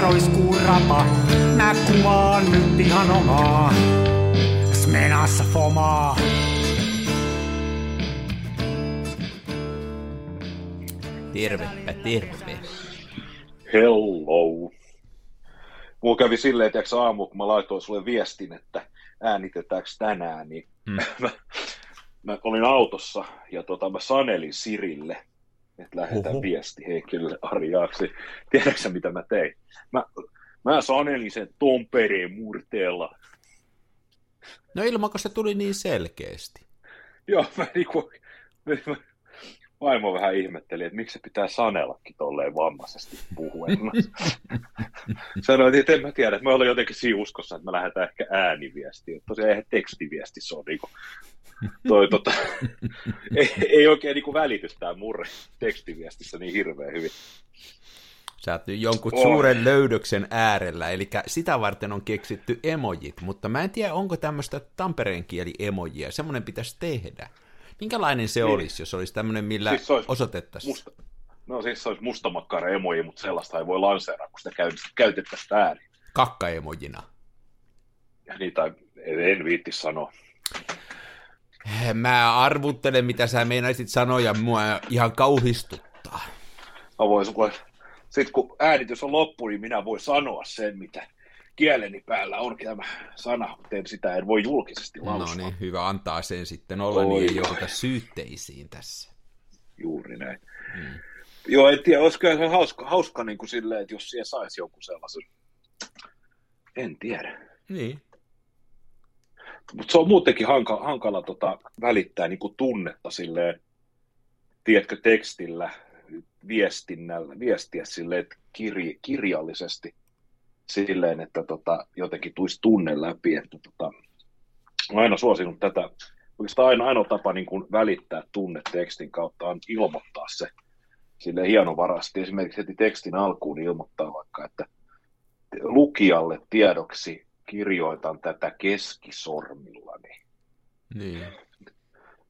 roiskuu rapa. Mä kuvaan nyt ihan omaa. Smenassa fomaa. Tervepä terve. Hello. Mulla kävi silleen, että aamu, kun mä laitoin sulle viestin, että äänitetäänkö tänään, niin mm. mä, mä, olin autossa ja tota, mä sanelin Sirille, että lähetään Oho. viesti henkilölle Arjaaksi. Tiedätkö mitä mä tein? Mä, mä sanelin sen Tompereen murteella. No ilmako se tuli niin selkeästi? Joo, mä, niinku, mä, vaimo vähän ihmetteli, että miksi se pitää sanellakin tolleen vammaisesti puhuen. Sanoin, että en mä tiedä, että mä olen jotenkin siinä uskossa, että mä lähdetään ehkä ääniviestiin. Tosiaan eihän tekstiviestissä ole niin kuin, toi, tota, ei, ei, oikein niin välity tämä murre tekstiviestissä niin hirveän hyvin. Sä oot jonkun oh. suuren löydöksen äärellä, eli sitä varten on keksitty emojit, mutta mä en tiedä, onko tämmöistä tampereen kieli emojia, semmoinen pitäisi tehdä. Minkälainen se niin. olisi, jos olisi tämmöinen, millä siis olisi osoitettaisiin? Musta, no siis se olisi mustamakkara emoji, mutta sellaista ei voi lanseeraa, kun sitä käytettäisiin väärin. Kakka-emojina. Ja niitä en viitti sanoa. Mä arvuttelen, mitä sä meinaisit sanoa, ja mua ihan kauhistuttaa. Mä voin Sitten kun äänitys on loppu, niin minä voin sanoa sen, mitä kieleni päällä on tämä sana, mutta sitä en voi julkisesti lausua. No niin, hyvä antaa sen sitten olla, Oi. niin ei jouduta syytteisiin tässä. Juuri näin. Hmm. Joo, en tiedä, olisiko se hauska, hauska niin kuin silleen, että jos siellä saisi jonkun sellaisen. En tiedä. Niin. Mutta se on muutenkin hankala, hankala tota, välittää niin kuin tunnetta silleen, tiedätkö, tekstillä, viestinnällä, viestiä silleen, että kirj, kirjallisesti – silleen, että tota, jotenkin tulisi tunne läpi, että tota, olen aina suosinut tätä, oikeastaan aina, ainoa tapa niin kuin välittää tunne tekstin kautta on ilmoittaa se sille hienovarasti. Esimerkiksi heti tekstin alkuun ilmoittaa vaikka, että lukijalle tiedoksi kirjoitan tätä keskisormillani. Niin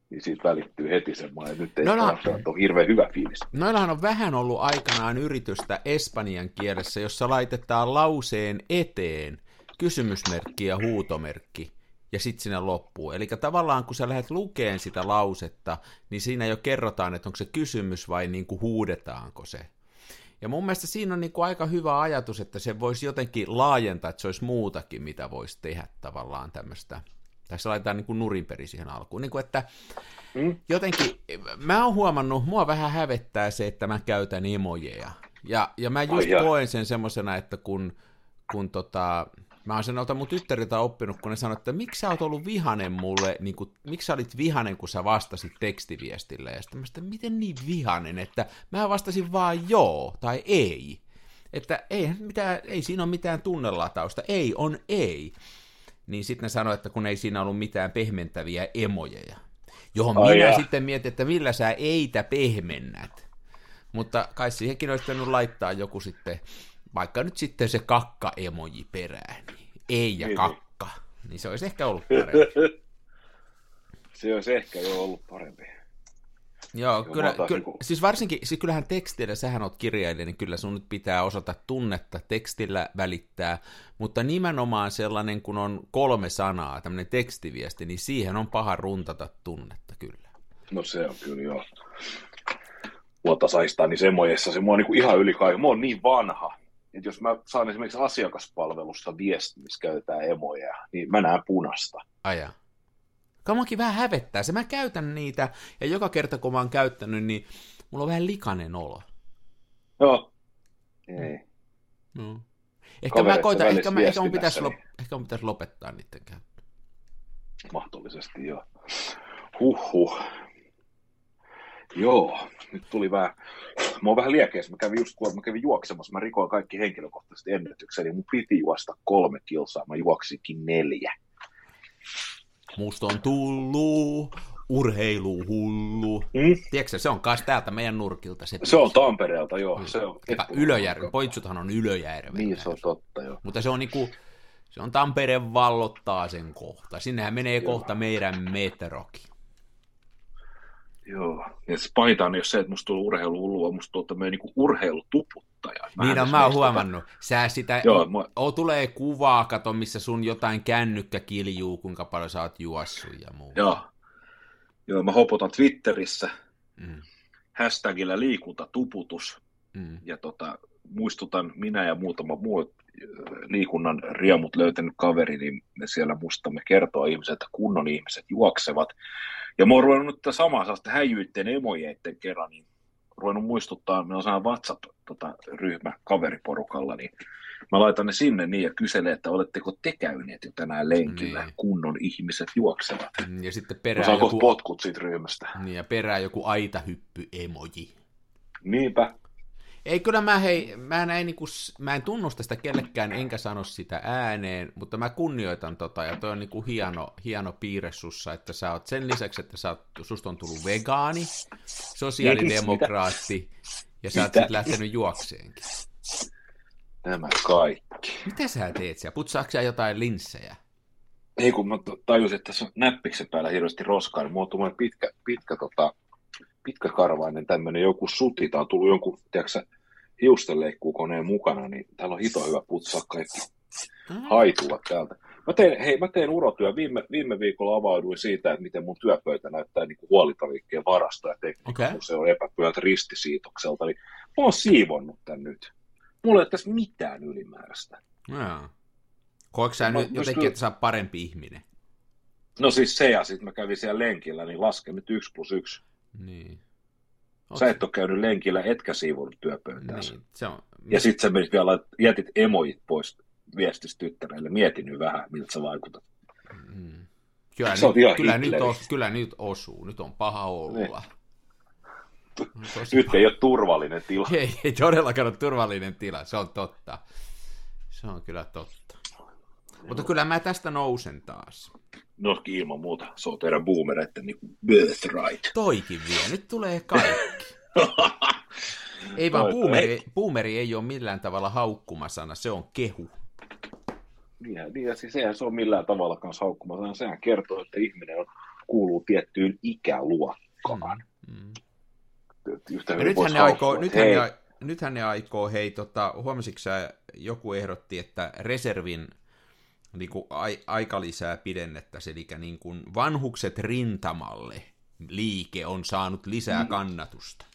niin siitä välittyy heti semmoinen, nyt ei no, ole hirveän hyvä fiilis. Noillahan on vähän ollut aikanaan yritystä espanjan kielessä, jossa laitetaan lauseen eteen kysymysmerkki ja huutomerkki, ja sitten sinne loppuu. Eli tavallaan kun sä lähdet lukeen sitä lausetta, niin siinä jo kerrotaan, että onko se kysymys vai niin kuin huudetaanko se. Ja mun mielestä siinä on niin kuin aika hyvä ajatus, että se voisi jotenkin laajentaa, että se olisi muutakin, mitä voisi tehdä tavallaan tämmöistä tai se laitetaan niin kuin nurinperi siihen alkuun. Niin kuin, että mm. jotenkin, mä oon huomannut, mua vähän hävettää se, että mä käytän emojeja. Ja, ja mä just Ai koen sen semmoisena, että kun, kun tota, mä oon sen olta mun tyttäriltä oppinut, kun ne sanoi, että miksi sä oot ollut vihanen mulle, niin kuin, miksi sä olit vihanen, kun sä vastasit tekstiviestille. Ja sitten mä sitä, miten niin vihanen, että mä vastasin vaan joo tai ei. Että ei, mitään, ei siinä ole mitään tunnelatausta, ei on ei niin sitten ne sanoi, että kun ei siinä ollut mitään pehmentäviä emojeja. Johon Ai minä ja. sitten mietin, että millä sä eitä pehmennät. Mutta kai siihenkin olisi laittaa joku sitten, vaikka nyt sitten se kakka-emoji perään. Niin ei ja niin. kakka. Niin se olisi ehkä ollut parempi. se olisi ehkä jo ollut parempi. Joo, kyllä, kyllä niin siis varsinkin, siis kyllähän tekstillä, sähän oot kirjailija, niin kyllä sun nyt pitää osata tunnetta tekstillä välittää, mutta nimenomaan sellainen, kun on kolme sanaa, tämmöinen tekstiviesti, niin siihen on paha runtata tunnetta kyllä. No se on kyllä joo. Vuotta saistaa, niin semmoisessa se mua on niin kuin ihan yli kaiken. Mä oon niin vanha, että jos mä saan esimerkiksi asiakaspalvelusta viesti, missä käytetään emoja, niin mä näen punasta. Aja. Kamokin vähän hävettää se. Mä käytän niitä, ja joka kerta kun mä oon käyttänyt, niin mulla on vähän likainen olo. Joo. Ei. No. Ehkä mä koitan, ehkä, mä, ehkä, mun pitäisi, lop, ehkä mun pitäisi lopettaa niiden käyttö. Mahdollisesti, joo. Huhhuh. Joo, nyt tuli vähän, mä oon vähän liekeessä, mä kävin just kun mä kävin juoksemassa, mä rikoin kaikki henkilökohtaiset ennätykseni, mun piti juosta kolme kilsaa, mä juoksikin neljä. Musta on tullut urheiluhullu. Mm? Tiedätkö, se on kas täältä meidän nurkilta. Se, se on Tampereelta, joo. Se on Ylöjärvi, Poitsuthan on Ylöjärvi. Niin, se on totta, joo. Mutta se on niinku, se on Tampereen vallottaa sen kohta. Sinnehän menee joo. kohta meidän metroki. Joo, Ja se pahinta on jos se, että musta tulee urheilu vaan musta tulee tämmöinen niin urheilutuputtaja. Mä niin on, mä oon huomannut. Sä sitä, Joo, o, mä... o, tulee kuvaa, kato, missä sun jotain kännykkä kiljuu, kuinka paljon sä oot juossut ja muu. Joo. Joo, mä hopotan Twitterissä mm. hashtagillä liikuntatuputus. Mm. Ja tota, muistutan minä ja muutama muu äh, liikunnan riemut löytänyt kaveri, niin me siellä muistamme kertoa ihmiset, että kunnon ihmiset juoksevat. Ja mä oon ruvennut nyt samaa sellaista häijyitten emojeiden kerran, niin ruvennut muistuttaa, meillä on sellainen WhatsApp-ryhmä tota, kaveriporukalla, niin mä laitan ne sinne niin ja kyselen, että oletteko te käyneet jo tänään lenkillä, niin. kunnon ihmiset juoksevat. Mm, ja sitten perään joku... potkut siitä ryhmästä? Niin, ja perään joku aitahyppy emoji. Niinpä. Ei kyllä mä hei, mä en, niinku, mä en tunnusta sitä kellekään, enkä sano sitä ääneen, mutta mä kunnioitan tota, ja toi on niinku hieno, hieno piirre sussa, että sä oot sen lisäksi, että sä oot, susta on tullut vegaani, sosiaalidemokraatti, ja sä oot sitten lähtenyt juokseenkin. Nämä kaikki. Mitä sä teet siellä? Putsaatko sä jotain linssejä? Ei, kun mä tajusin, että tässä on näppiksen päällä hirveästi roskaa, niin mulla on pitkä, pitkä tota, pitkäkarvainen tämmöinen joku suti, tää on tullut jonkun, tiedätkö hiustenleikkuukoneen mukana, niin täällä on hito hyvä putsaa kaikki mm. haituvat täältä. Mä tein, hei, mä tein urotyö. Viime, viime viikolla avauduin siitä, että miten mun työpöytä näyttää niin kuin huolintaliikkeen varasto ja tekniikka okay. se on epäpyöltä ristisiitokselta. Niin mä oon siivonnut tän nyt. Mulla ei ole tässä mitään ylimääräistä. No. Koetko sä nyt jotenkin, että sä parempi ihminen? No siis se ja sitten mä kävin siellä lenkillä, niin laske nyt yksi plus yksi. Niin. Sä et ole käynyt lenkillä, etkä siivonut työpöytää. Niin, se on... Ja sitten sä menit vielä, jätit emojit pois viestistä tyttäreille. Mietin nyt vähän, miltä sä vaikutat. Mm. Kyllä, nyt, kyllä, nyt os, kyllä nyt osuu. Nyt on paha olla. Niin. Nyt paha. ei ole turvallinen tila. Ei, ei todellakaan ole turvallinen tila, se on totta. Se on kyllä totta. Mutta kyllä mä tästä nousen taas. No ilman muuta, se on teidän boomereiden niin birthright. Toikin vielä, nyt tulee kaikki. ei vaan boomeri, boomeri ei ole millään tavalla haukkumasana, se on kehu. Niin, niin ja siis eihän se on millään tavalla kanssa haukkumasana, sehän kertoo, että ihminen on, kuuluu tiettyyn ikäluokkaan. Mm, mm. nythän ne, aikoo, nythän, ne, nythän ne aikoo, hei, tota, huomasitko sä, joku ehdotti, että reservin niin kuin ai, aika pidennettä, eli niin kuin vanhukset rintamalle liike on saanut lisää mm. kannatusta.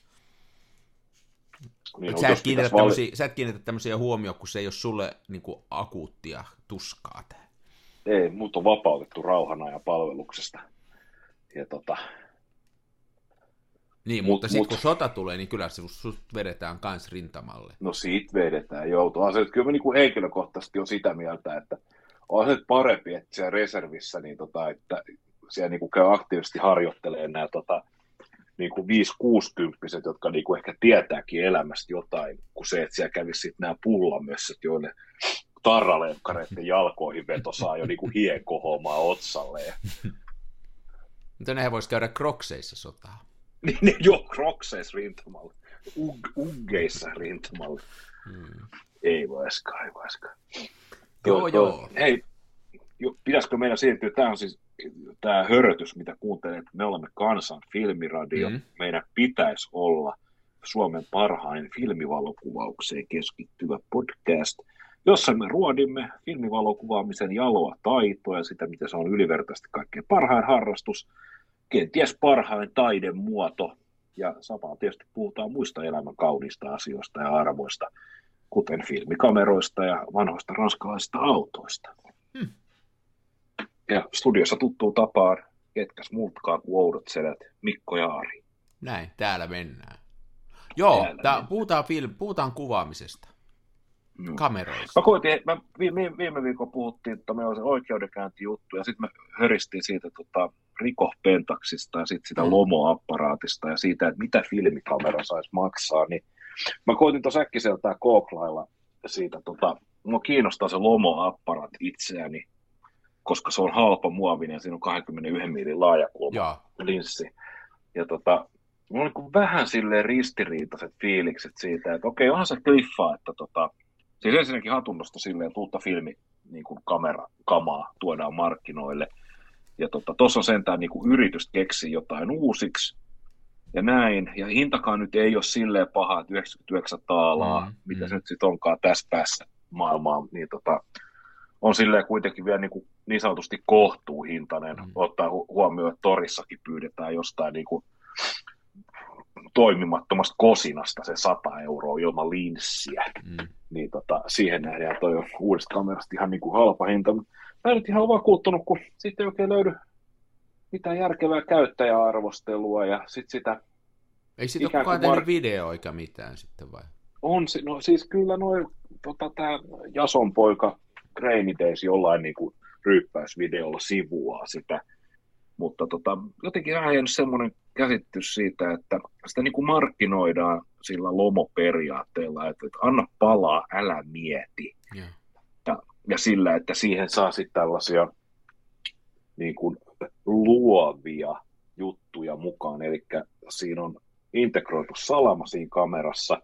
Niin, sä, et kiinnitä vali... sä et kiinnitä tämmöisiä huomioon, kun se ei ole sulle niin kuin akuuttia tuskaa. Tämä. Ei, mut on vapautettu rauhana ja palveluksesta. Ja tota... Niin, mut, mutta sitten mut... kun sota tulee, niin kyllä se sut vedetään kans rintamalle. No siitä vedetään, joutuu. Se, kyllä mä niin kuin henkilökohtaisesti on sitä mieltä, että on se parempi, että siellä reservissä, niin tota, että siellä niin kuin käy aktiivisesti harjoittelee nämä tota, niin kuin 5-60, jotka niin kuin ehkä tietääkin elämästä jotain, kuin se, että siellä kävisi sitten nämä pullamössöt, joille tarralenkkareiden jalkoihin veto saa jo niin kuin hiekohomaa otsalle. Mutta nehän voisi käydä krokseissa sotaa. niin, ne jo krokseissa rintamalla. Ug- uggeissa rintamalla. Hmm. Ei voiskaan, ei voiskaan. Joo, joo. joo. Hei, pitäisikö meidän siirtyä? Tämä on siis tämä hörötys, mitä kuuntelet. Me olemme kansan filmiradio. Mm. Meidän pitäisi olla Suomen parhain filmivalokuvaukseen keskittyvä podcast, jossa me ruodimme filmivalokuvaamisen jaloa taitoa ja sitä, mitä se on ylivertaisesti kaikkein parhain harrastus, kenties parhain taidemuoto. Ja samalla tietysti puhutaan muista elämän kauniista asioista ja arvoista kuten filmikameroista ja vanhoista ranskalaisista autoista. Hmm. Ja studiossa tuttuun tapaan, ketkäs muutkaan kuin oudot sedät, Mikko ja Ari. Näin, täällä mennään. Joo, täällä tää, mennään. Puhutaan, film, puhutaan kuvaamisesta. Mm. Kameroista. Mä koitin, mä viime, viime viikolla puhuttiin, että meillä oli se juttu, ja sitten me höristiin siitä tota, rikohpentaksista ja sitten sitä mm. lomoapparaatista ja siitä, että mitä filmikamera saisi maksaa, niin Mä koitin tuossa äkkiseltään kooklailla siitä, tota, mua kiinnostaa se Lomo-apparat itseäni, koska se on halpa muovinen, siinä on 21 miilin laajakulma ja. linssi. Ja tota, mulla on niin vähän silleen ristiriitaiset fiilikset siitä, että okei, onhan se kliffaa, että tota, siis ensinnäkin hatunnosta silleen, että uutta filmi niin kuin kamerakamaa tuodaan markkinoille. Ja tuossa tota, on sentään niin kuin yritys keksiä jotain uusiksi, ja näin. Ja hintakaan nyt ei ole silleen paha, että 99 taalaa, mm, mitä mm. se nyt sitten onkaan tässä päässä maailmaa, niin tota, on silleen kuitenkin vielä niin, kuin niin sanotusti kohtuuhintainen, mm. ottaa huomioon, että torissakin pyydetään jostain niin kuin toimimattomasta kosinasta se 100 euroa ilman linssiä. Mm. Niin tota, siihen nähdään toi on uudesta kamerasta ihan niin kuin halpa hinta. Mä nyt ihan vakuuttunut, kun sitten ei oikein löydy mitään järkevää käyttäjäarvostelua ja sitten sitä... Ei siitä ole kukaan tehnyt mar... video eikä mitään sitten vai? On, no siis kyllä noin, tota, tämä Jason poika Grainy Days jollain niin kuin ryyppäysvideolla sivuaa sitä, mutta tota, jotenkin vähän jäänyt semmoinen käsitys siitä, että sitä niin kuin markkinoidaan sillä lomoperiaatteella, että, että anna palaa, älä mieti. Yeah. Ja, ja sillä, että siihen saa sitten tällaisia niin kuin luovia juttuja mukaan, eli siinä on integroitu salama siinä kamerassa,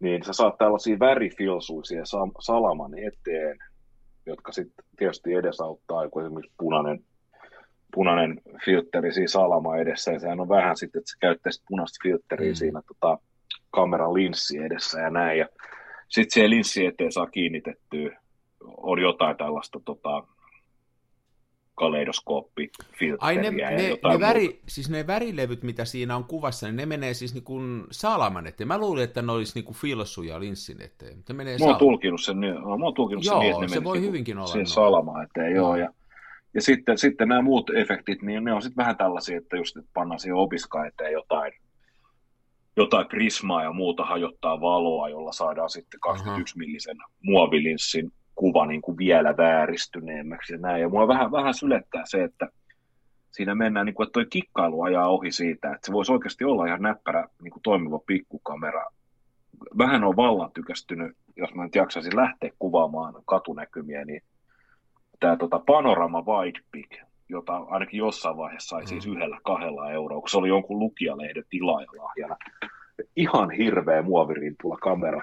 niin sä saat tällaisia värifilsuisia salaman eteen, jotka sitten tietysti edesauttaa, kun esimerkiksi punainen, punainen filtteri siinä salama edessä, ja sehän on vähän sitten, että sä käyttäisit punaista filtteriä mm. siinä tota, kameran linssi edessä ja näin, ja sitten siihen linssi eteen saa kiinnitettyä, on jotain tällaista tota, kaleidoskooppi Ai ne, ne, ne, väri, siis ne värilevyt, mitä siinä on kuvassa, niin ne menee siis niin kuin salaman eteen. Mä luulin, että ne olisi niin kuin filsuja linssin eteen. Ne menee mä oon tulkinut sen, niin, mä oon tulkinut joo, sen niin, että ne se voi niinku hyvinkin olla. Siihen salamaan eteen, joo. Ja, ja sitten, sitten nämä muut efektit, niin ne on sitten vähän tällaisia, että just että pannaan siihen opiska eteen jotain, jotain prismaa ja muuta hajottaa valoa, jolla saadaan sitten 21 millisen muovilinssin kuva niin kuin vielä vääristyneemmäksi ja näin. Ja mua vähän, vähän sylettää se, että siinä mennään, niin kuin, että toi kikkailu ajaa ohi siitä, että se voisi oikeasti olla ihan näppärä niin kuin toimiva pikkukamera. Vähän on vallan tykästynyt, jos mä nyt jaksaisin lähteä kuvaamaan katunäkymiä, niin tämä tota Panorama Wide Pick, jota ainakin jossain vaiheessa sai siis mm. yhdellä kahdella euroa, kun se oli jonkun lukijalehden tilaajalahjana. Ihan hirveä muovirimpulla kamera.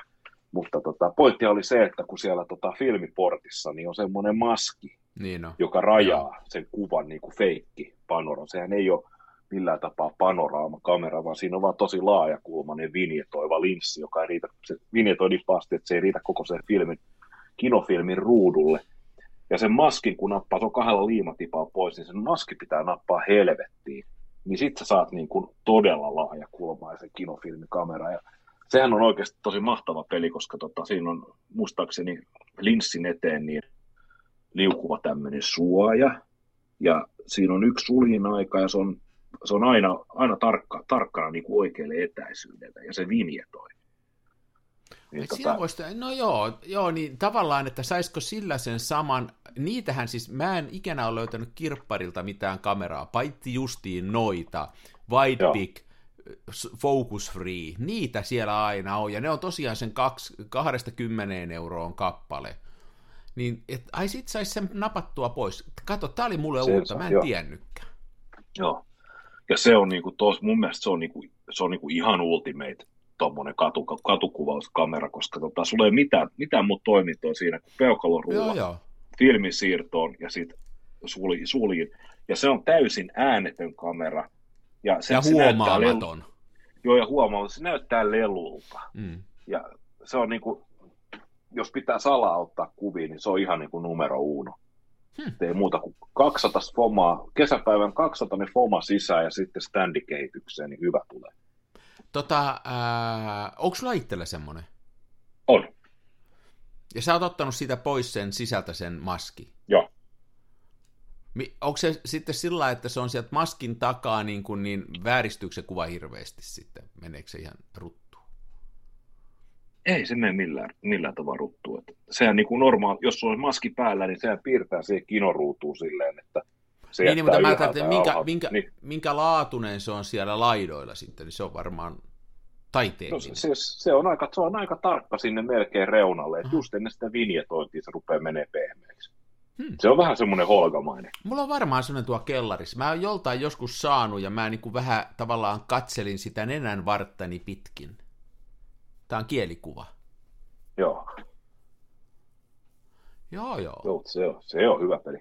Mutta tota, pointti oli se, että kun siellä tota, filmiportissa niin on semmoinen maski, niin no. joka rajaa Joo. sen kuvan niin kuin feikki panoram. Sehän ei ole millään tapaa panoraamakamera, vaan siinä on vaan tosi laajakulmainen vinjetoiva linssi, joka ei riitä, se vinjetoi niin pahasti, että se ei riitä koko sen filmin, kinofilmin ruudulle. Ja sen maskin, kun nappaa, se on kahdella liimatipaa pois, niin sen maski pitää nappaa helvettiin. Niin sit sä saat niin kuin todella laajakulmaisen kinofilmikamera. Ja sehän on oikeasti tosi mahtava peli, koska tota, siinä on muistaakseni linssin eteen niin liukuva tämmöinen suoja, ja siinä on yksi aika, ja se on, se on aina, aina tarkka, tarkkana niin kuin oikealle etäisyydelle, ja se vinjetoi. Niin, tota... voisi, no joo, joo, niin tavallaan, että saisiko sillä sen saman, niitähän siis, mä en ikinä ole löytänyt kirpparilta mitään kameraa, paitsi justiin noita, Wide joo. Big, focus free, niitä siellä aina on, ja ne on tosiaan sen 20 euroon kappale. Niin, et, ai sit saisi sen napattua pois. Kato, tää oli mulle se, uutta, mä en joo. tiennytkään. Joo, ja se on niinku tos, mun mielestä se on, niinku, se on niinku ihan ultimate tuommoinen katu, katukuvauskamera, koska tota, sulla ei mitään, mitään muuta toimintoa siinä kuin peukalorulla, filmisiirtoon ja sitten suliin. Ja se on täysin äänetön kamera, ja, se, ja se huomaamaton. Lelu, joo, ja huomaamaton. Se näyttää lelulta. Mm. Ja se on niin kuin, jos pitää salaa ottaa kuviin, niin se on ihan niin kuin numero uno. Hmm. Ei muuta kuin 200 fomaa, kesäpäivän 200 niin foma sisään ja sitten standikehitykseen, niin hyvä tulee. Tota, äh, onko sulla itsellä semmoinen? On. Ja sä oot ottanut siitä pois sen sisältä sen maski? Joo. Onko se sitten sillä että se on sieltä maskin takaa niin, kuin, niin vääristyykö se kuva hirveästi sitten? Meneekö se ihan ruttuun? Ei se mene millään, millään tavalla ruttuun. Sehän niin kuin normaali, jos sulla on maski päällä, niin sehän piirtää siihen kinoruutuun silleen, että se niin, niin mutta mä että minkä, minkä, niin. minkä laatuinen se on siellä laidoilla sitten, niin se on varmaan taiteen. No, se, se, on aika, se on aika tarkka sinne melkein reunalle, että just ennen sitä vinjetointia se rupeaa menee pehmeäksi. Hmm. Se on vähän semmoinen holgamainen. Mulla on varmaan semmoinen tuo kellarissa. Mä oon joltain joskus saanut ja mä niin kuin vähän tavallaan katselin sitä nenän varttani pitkin. Tämä on kielikuva. Joo. Joo, joo. joo se, on, se on hyvä peli.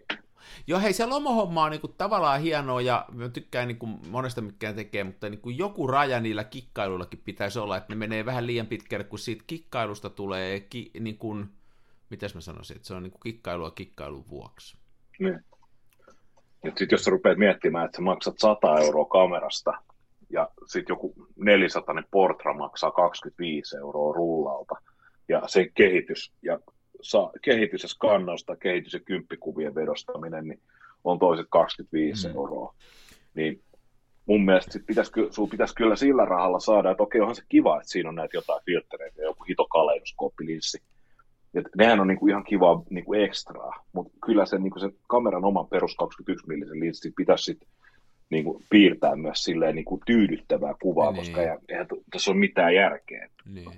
Joo, hei, se lomohomma on niinku tavallaan hienoa ja mä tykkään niinku monesta mikään tekee, mutta niinku joku raja niillä kikkailuillakin pitäisi olla, että ne menee vähän liian pitkälle, kun siitä kikkailusta tulee, ki, niinku, mitäs mä sanoisin, että se on niinku kikkailua kikkailun vuoksi. Niin. Sitten jos sä rupeat miettimään, että sä maksat 100 euroa kamerasta ja sitten joku 400 Portra maksaa 25 euroa rullalta ja se kehitys ja sa, kehitys ja skannausta, kehitys ja kymppikuvien vedostaminen, niin on toiset 25 mm. euroa. Niin mun mielestä sit pitäisi, sun pitäisi kyllä sillä rahalla saada, että okei, onhan se kiva, että siinä on näitä jotain filtreitä ja joku hito kaleidoskooppilinssi. Et nehän on niinku ihan kiva niinku ekstraa, mutta kyllä se, niinku se kameran oman perus 21 millisen linssin pitäisi sit niinku piirtää myös silleen niinku tyydyttävää kuvaa, niin. koska eihän tässä ole mitään järkeä. Niin.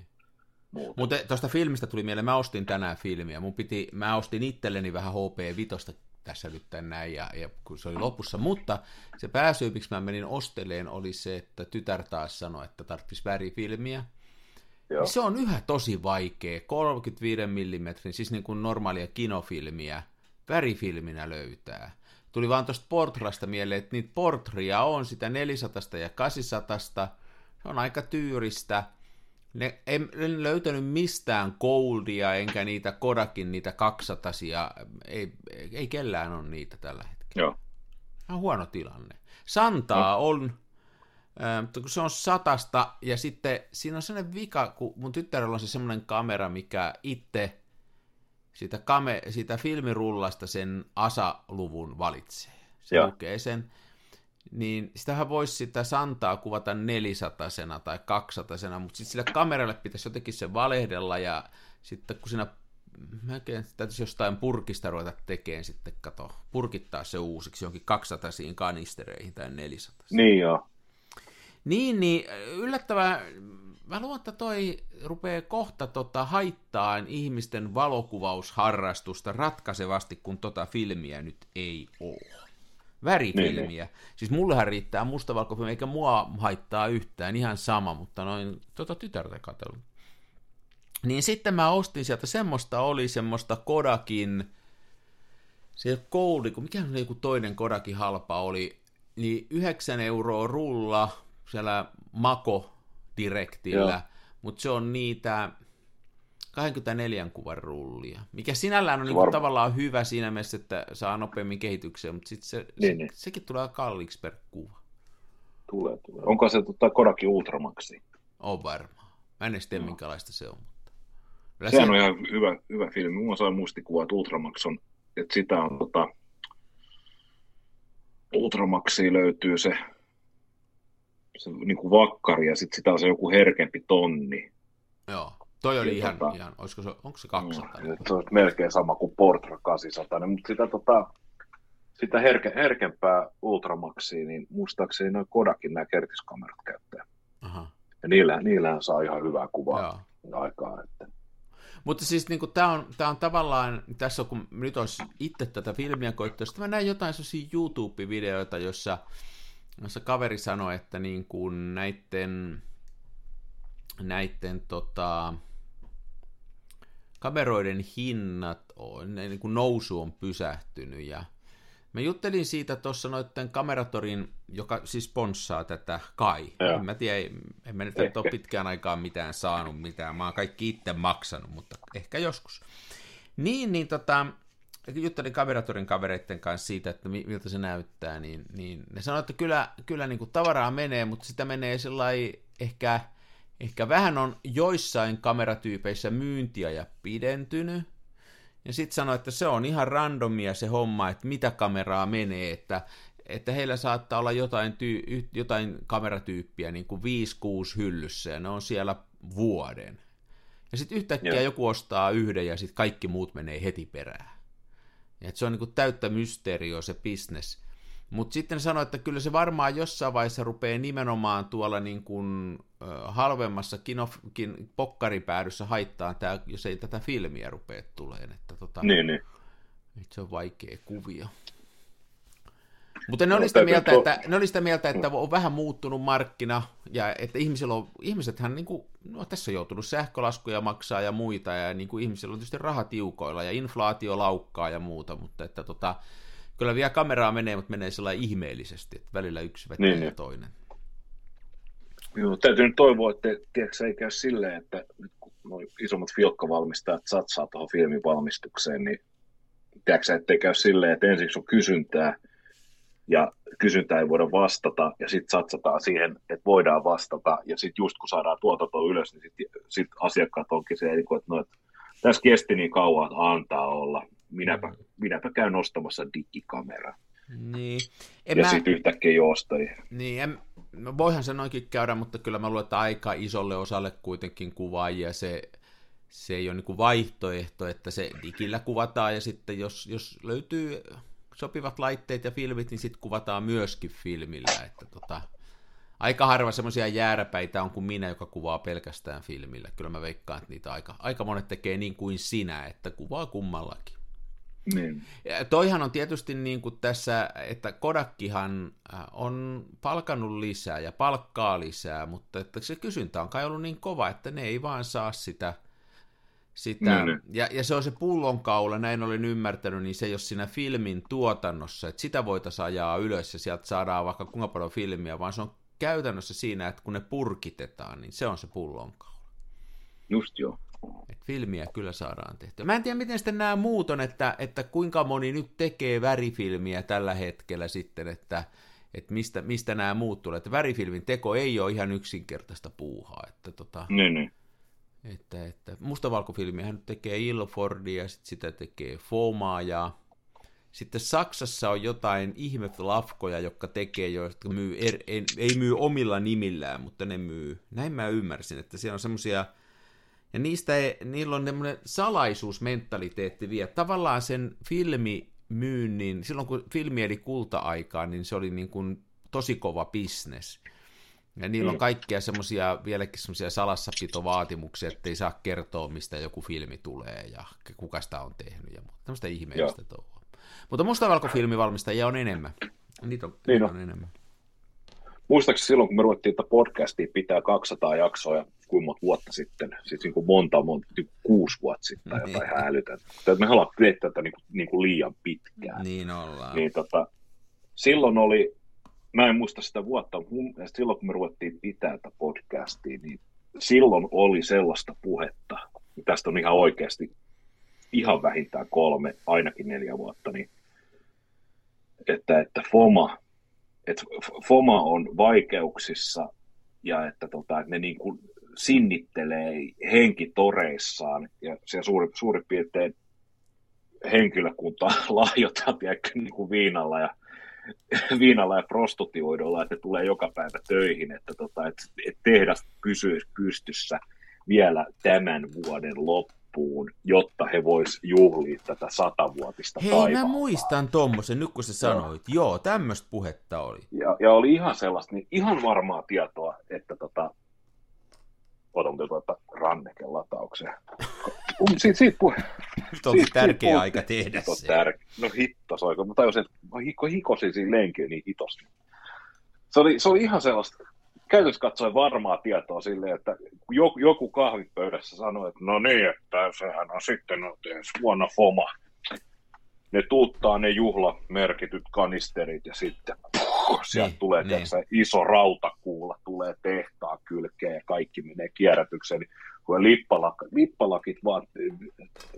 Mutta tuosta filmistä tuli mieleen, mä ostin tänään filmiä. Mun piti, mä ostin itselleni vähän HP5 tässä nyt näin, ja, ja kun se oli lopussa, mutta se pääsyy, miksi mä menin osteleen, oli se, että tytär taas sanoi, että tarvitsisi värifilmiä. Joo. Se on yhä tosi vaikea, 35 mm, siis niin kuin normaalia kinofilmiä, värifilminä löytää. Tuli vaan tuosta Portrasta mieleen, että niitä Portria on sitä 400 ja 800, se on aika tyyristä, ne, en, en löytänyt mistään Goldia, enkä niitä Kodakin, niitä 200 ei, ei kellään ole niitä tällä hetkellä. Joo. On huono tilanne. Santaa no. on, mutta kun se on satasta, ja sitten siinä on sellainen vika, kun mun tyttärellä on se semmoinen kamera, mikä itse siitä, kame, siitä filmirullasta sen ASA-luvun valitsee. Se Joo. lukee sen, niin sitähän voisi sitä santaa kuvata 400 tai 200 mutta sitten sillä kameralle pitäisi jotenkin se valehdella, ja sitten kun siinä melkein täytyisi jostain purkista ruveta tekemään sitten, kato, purkittaa se uusiksi jonkin 200 kanistereihin tai 400. Niin joo. Niin, niin yllättävää, mä luulen, että toi rupeaa kohta tota, haittaan ihmisten valokuvausharrastusta ratkaisevasti, kun tota filmiä nyt ei ole värifilmiä. Niin, niin. Siis mullehan riittää mustavalkofilmi, eikä mua haittaa yhtään, ihan sama, mutta noin tota tytärtä katsellut. Niin sitten mä ostin sieltä, semmoista oli semmoista Kodakin, se kun mikä joku toinen Kodakin halpa oli, niin 9 euroa rulla siellä Mako Direktillä, mutta se on niitä 24 kuvan rullia, mikä sinällään on niin tavallaan hyvä siinä mielessä, että saa nopeammin kehitykseen, mutta sitten se, niin, se, niin. sekin tulee kalliiksi per kuva. Tulee, tulee. Onko se tota, Kodakin Ultramaxi? On varmaan. Mä en edes tiedä, no. minkälaista se on. Mutta... Sehän se... on ihan hyvä, hyvä filmi. Mulla saa muistikuva, että Ultramax on, että sitä on tota, Ultramaxi löytyy se, se niin kuin vakkari ja sitten sitä on se joku herkempi tonni. Joo. Toi oli ihan, tota, ihan olisiko se, onko se 200? Mm, se on melkein sama kuin Portra 800, mutta sitä, tota, sitä herke, herkempää Ultramaxia, niin muistaakseni noin Kodakin nämä kertiskamerat käyttää. Aha. Ja niillä, niillähän saa ihan hyvää kuvaa Joo. aikaa. Että. Mutta siis niin tämä on, tää on tavallaan, tässä on, kun nyt olisi itse tätä filmiä koittaa, sitten mä näin jotain sellaisia YouTube-videoita, jossa, jossa kaveri sanoi, että niin kuin näiden, näiden tota, kameroiden hinnat on, ne, niin kuin nousu on pysähtynyt ja Mä juttelin siitä tuossa noitten kameratorin, joka siis sponssaa tätä Kai. Joo. En mä tiedä, en mä nyt ehkä. ole pitkään aikaan mitään saanut mitään. Mä oon kaikki itse maksanut, mutta ehkä joskus. Niin, niin tota, juttelin kameratorin kavereiden kanssa siitä, että miltä se näyttää, niin, niin ne sanoivat, että kyllä, kyllä niin kuin tavaraa menee, mutta sitä menee sellainen ehkä Ehkä vähän on joissain kameratyypeissä myyntiä ja pidentynyt. Ja sitten sanoi, että se on ihan randomia se homma, että mitä kameraa menee, että, että heillä saattaa olla jotain, tyy, jotain kameratyyppiä niin kuin 5-6 hyllyssä ja ne on siellä vuoden. Ja sitten yhtäkkiä yeah. joku ostaa yhden ja sitten kaikki muut menee heti perään. Että se on niin täyttä mysteeriä se business. Mutta sitten sanoi, että kyllä se varmaan jossain vaiheessa rupeaa nimenomaan tuolla niin kuin, halvemmassa kino, kin, pokkaripäädyssä haittaa, tää, jos ei tätä filmiä rupea tulemaan. Että, tota, niin, niin. Että se on vaikea kuvia. Mutta ne, oli sitä mieltä, että, ne oli sitä mieltä, että on vähän muuttunut markkina, ja että ihmisillä on, ihmisethän niin kuin, no tässä on joutunut sähkölaskuja maksaa ja muita, ja niin kuin ihmisillä on tietysti rahatiukoilla, ja inflaatio laukkaa ja muuta, mutta että tota, kyllä vielä kameraa menee, mutta menee sellainen ihmeellisesti, että välillä yksi vetää niin, ja niin. toinen. Joo, täytyy nyt toivoa, että tiedätkö, ei käy silleen, että nyt kun nuo isommat filkkavalmistajat satsaa tuohon filmin valmistukseen, niin tiedätkö, ettei käy silleen, että ensiksi on kysyntää, ja kysyntää ei voida vastata, ja sitten satsataan siihen, että voidaan vastata, ja sitten just kun saadaan tuotanto ylös, niin sitten sit asiakkaat onkin se, että no, että tässä kesti niin kauan, että antaa olla, minäpä, mm. minäpä käyn nostamassa digikameraa. Niin. En ja mä... sitten yhtäkkiä joostajia. Niin, en... no voihan se noinkin käydä, mutta kyllä mä luulen, että aika isolle osalle kuitenkin kuvaajia se, se ei ole niin vaihtoehto, että se digillä kuvataan ja sitten jos, jos löytyy sopivat laitteet ja filmit, niin sitten kuvataan myöskin filmillä, että tota, aika harva semmoisia jääräpäitä on kuin minä, joka kuvaa pelkästään filmillä. Kyllä mä veikkaan, että niitä aika, aika monet tekee niin kuin sinä, että kuvaa kummallakin. Niin. Ja toihan on tietysti niin kuin tässä, että Kodakkihan äh, on palkannut lisää ja palkkaa lisää, mutta että se kysyntä on kai ollut niin kova, että ne ei vaan saa sitä, sitä niin. Ja, ja se on se pullonkaula, näin olen ymmärtänyt, niin se ei ole siinä filmin tuotannossa, että sitä voitaisiin ajaa ylös ja sieltä saadaan vaikka kuinka paljon filmiä, vaan se on käytännössä siinä, että kun ne purkitetaan, niin se on se pullonkaula. Just joo. Et filmiä kyllä saadaan tehtyä. Mä en tiedä, miten sitten nämä muut on, että, että kuinka moni nyt tekee värifilmiä tällä hetkellä sitten, että, että mistä, mistä nämä muut tulee. Että värifilmin teko ei ole ihan yksinkertaista puuhaa. Että, tota, niin, niin. Että, että mustavalkofilmiä nyt tekee Ilfordia, sit sitä tekee Fomaa ja sitten Saksassa on jotain ihme-lafkoja, jotka tekee, jotka myy, er, ei, ei myy omilla nimillään, mutta ne myy. Näin mä ymmärsin, että siellä on semmoisia ja niistä ei, niillä on tämmöinen salaisuusmentaliteetti vielä. Tavallaan sen filmimyynnin, silloin kun filmi eli kulta-aikaa, niin se oli niin kuin tosi kova bisnes. Ja niillä on mm. kaikkia semmoisia, vieläkin semmoisia salassapitovaatimuksia, että ei saa kertoa, mistä joku filmi tulee ja kuka sitä on tehnyt ja muuta. Tämmöistä ihmeellistä touhua. Mutta mustavalkofilmivalmistajia on enemmän. Niitä on, niin on. on enemmän. Muistaakseni silloin, kun me ruvettiin että podcastia pitää 200 jaksoa ja kuinka monta vuotta sitten, siis niin kuin monta, monta, niin kuusi vuotta sitten tai jotain niin. hälytä. Me haluamme tehdä tätä niin kuin, niin kuin liian pitkään. Niin ollaan. Niin, tota, silloin oli, mä en muista sitä vuotta, mutta silloin kun me ruvettiin pitää tätä podcastia, niin silloin oli sellaista puhetta, tästä on ihan oikeasti ihan vähintään kolme, ainakin neljä vuotta, niin että, että FOMA, että FOMA on vaikeuksissa ja että, tota, että ne niin kuin sinnittelee henkitoreissaan ja siellä suuri, suurin piirtein henkilökunta lahjotaan niin kuin viinalla ja viinalla ja prostituoidolla, että tulee joka päivä töihin, että, tota, että, että tehdas pysyisi pystyssä vielä tämän vuoden loppuun, jotta he vois juhlia tätä satavuotista Hei, taivaalta. mä muistan tuommoisen, nyt kun sä sanoit. Joo, Joo tämmöistä puhetta oli. Ja, ja oli ihan sellaista, niin ihan varmaa tietoa, että tota, otan ranneken lataukseen. Um, siitä, siitä puhe. Nyt on siitä, tärkeä siitä aika tehdä se. Tärkeä. No hittos oikein. Mä tajusin, että mä hikosin siinä lenkiä niin hitos. Se oli, se oli ihan sellaista, käytössä katsoen varmaa tietoa silleen, että joku, joku kahvipöydässä sanoi, että no niin, että sehän on sitten no, vuonna FOMA. Ne tuuttaa ne juhlamerkityt kanisterit ja sitten puh, sieltä niin, tulee niin. iso rautakuula, tulee tehtaan kylkeen ja kaikki menee kierrätykseen. Niin kun lippalakit, lippalakit vaan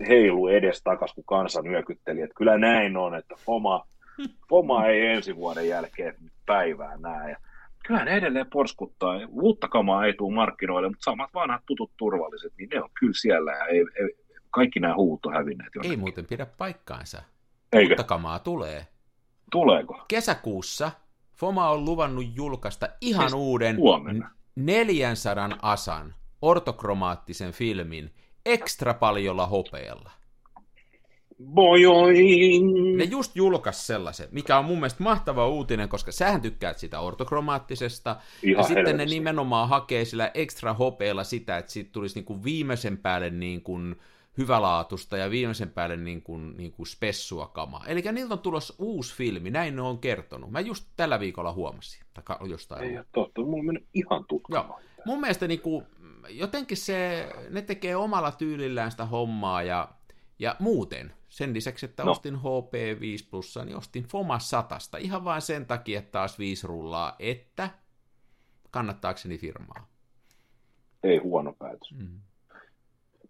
heilu edes takas, kun kansa nyökytteli, että kyllä näin on, että FOMA, FOMA ei ensi vuoden jälkeen päivää näe. Ja kyllä ne edelleen porskuttaa. Uutta kamaa ei tule markkinoille, mutta samat vanhat tutut turvalliset, niin ne on kyllä siellä ja ei, ei, kaikki nämä huut on hävinneet. Jonnekin. Ei muuten pidä paikkaansa. Eikö? Uutta kamaa tulee. Tuleeko? Kesäkuussa FOMA on luvannut julkaista ihan siis uuden huomenna. 400 asan ortokromaattisen filmin ekstra paljolla hopeella. Bojoing. Ne just julkaisi sellaisen, mikä on mun mielestä mahtava uutinen, koska sähän tykkäät sitä ortokromaattisesta. Ihan ja sitten ne nimenomaan hakee sillä ekstra hopeella sitä, että siitä tulisi niinku viimeisen päälle niin kuin hyvälaatusta ja viimeisen päälle niin kuin, niin kuin spessua kamaa. Eli niiltä on tulossa uusi filmi, näin ne on kertonut. Mä just tällä viikolla huomasin. Tai jostain Ei, totta, mulla on mennyt ihan tutkamaan. Mun mielestä niin kuin, jotenkin se, ne tekee omalla tyylillään sitä hommaa ja Ja muuten, sen lisäksi, että No. ostin HP 5 Plussa, niin ostin Foma 100. Ihan vain sen takia, että taas 5 rullaa, että kannattaakseni firmaa. Ei huono päätös. Mm.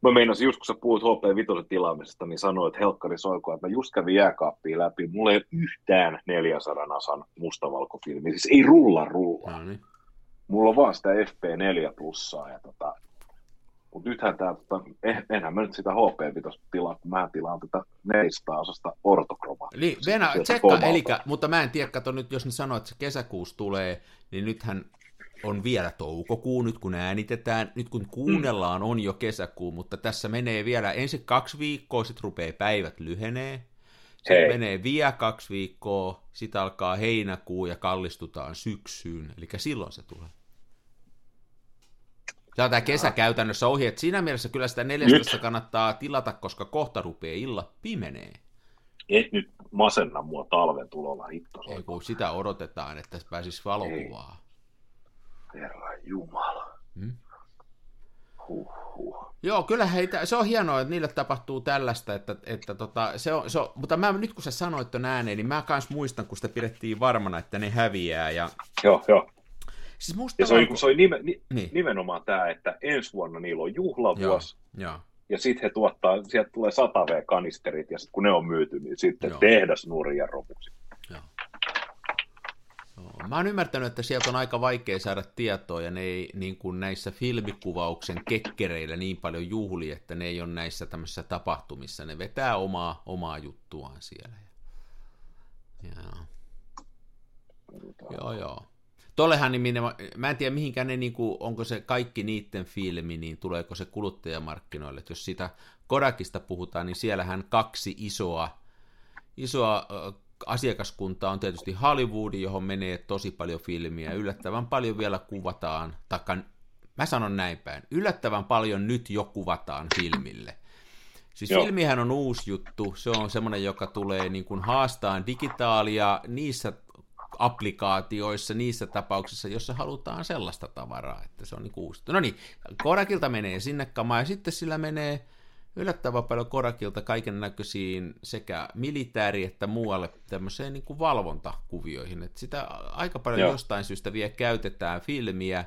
Mä meinasin just kun sä puhuit HP Vitosen tilaamisesta, niin sanoit Helkkari Soiko, että mä just kävin jääkaappiin läpi. Mulla ei ole yhtään 400 asan mustavalkofilmiä. Siis ei rulla rulla. No niin. Mulla on vaan sitä FP4 plussaa. Ja tota, mutta nythän tää, tota, enhän mä nyt sitä HP Vitos tilaa, kun mä tilaan tätä 400 osasta ortokromaa. Eli Venä, Sieltä tsekka, Fomalta. eli, mutta mä en tiedä, kato nyt, jos ne sanoo, että se kesäkuussa tulee, niin nythän on vielä toukokuu, nyt kun äänitetään, nyt kun kuunnellaan on jo kesäkuu, mutta tässä menee vielä ensin kaksi viikkoa, sitten rupeaa päivät lyhenee, Hei. menee vielä kaksi viikkoa, sitten alkaa heinäkuu ja kallistutaan syksyyn, eli silloin se tulee. Tämä on tämä kesä käytännössä ohi, että siinä mielessä kyllä sitä 14 Nyt. kannattaa tilata, koska kohta rupeaa illat pimenee. Et nyt masenna mua talven tulolla hitto. Ei kun sitä odotetaan, että pääsisi valokuvaa. Herra Jumala. Hmm? Huh, Joo, kyllä heitä, se on hienoa, että niille tapahtuu tällaista, että, että tota, se on, se on, mutta mä, nyt kun sä sanoit ton ääneen, niin mä kans muistan, kun sitä pidettiin varmana, että ne häviää. Ja, Joo, joo. siis musta Ja se oli, valko- se oli nime, ni, Niin. nimenomaan tämä, että ensi vuonna niillä on Joo, juhlavuosi, joo. ja sitten he tuottaa, sieltä tulee 100 V-kanisterit, ja sitten kun ne on myyty, niin sitten Joo. tehdas nurin ja romuksi. Mä oon ymmärtänyt, että sieltä on aika vaikea saada tietoa, ja ne ei niin kuin näissä filmikuvauksen kekkereillä niin paljon juhli, että ne ei ole näissä tämmöisissä tapahtumissa. Ne vetää omaa, omaa juttuaan siellä. Joo. Joo, joo. Tollehan niin mä en tiedä mihinkään ne, niin kuin, onko se kaikki niiden filmi, niin tuleeko se kuluttajamarkkinoille. Et jos sitä Kodakista puhutaan, niin siellähän kaksi isoa, isoa ö, asiakaskuntaa on tietysti Hollywood, johon menee tosi paljon filmiä. Yllättävän paljon vielä kuvataan, taikka mä sanon näin päin, yllättävän paljon nyt jo kuvataan filmille. Siis Joo. filmihän on uusi juttu, se on semmoinen, joka tulee niin kuin haastaan digitaalia niissä applikaatioissa, niissä tapauksissa, jossa halutaan sellaista tavaraa, että se on niin uusi. No niin, Korakilta menee sinne kamaa, ja sitten sillä menee yllättävän paljon Korakilta kaiken näköisiin sekä militääri- että muualle tämmöiseen niin kuin valvontakuvioihin, että sitä aika paljon Joo. jostain syystä vielä käytetään filmiä,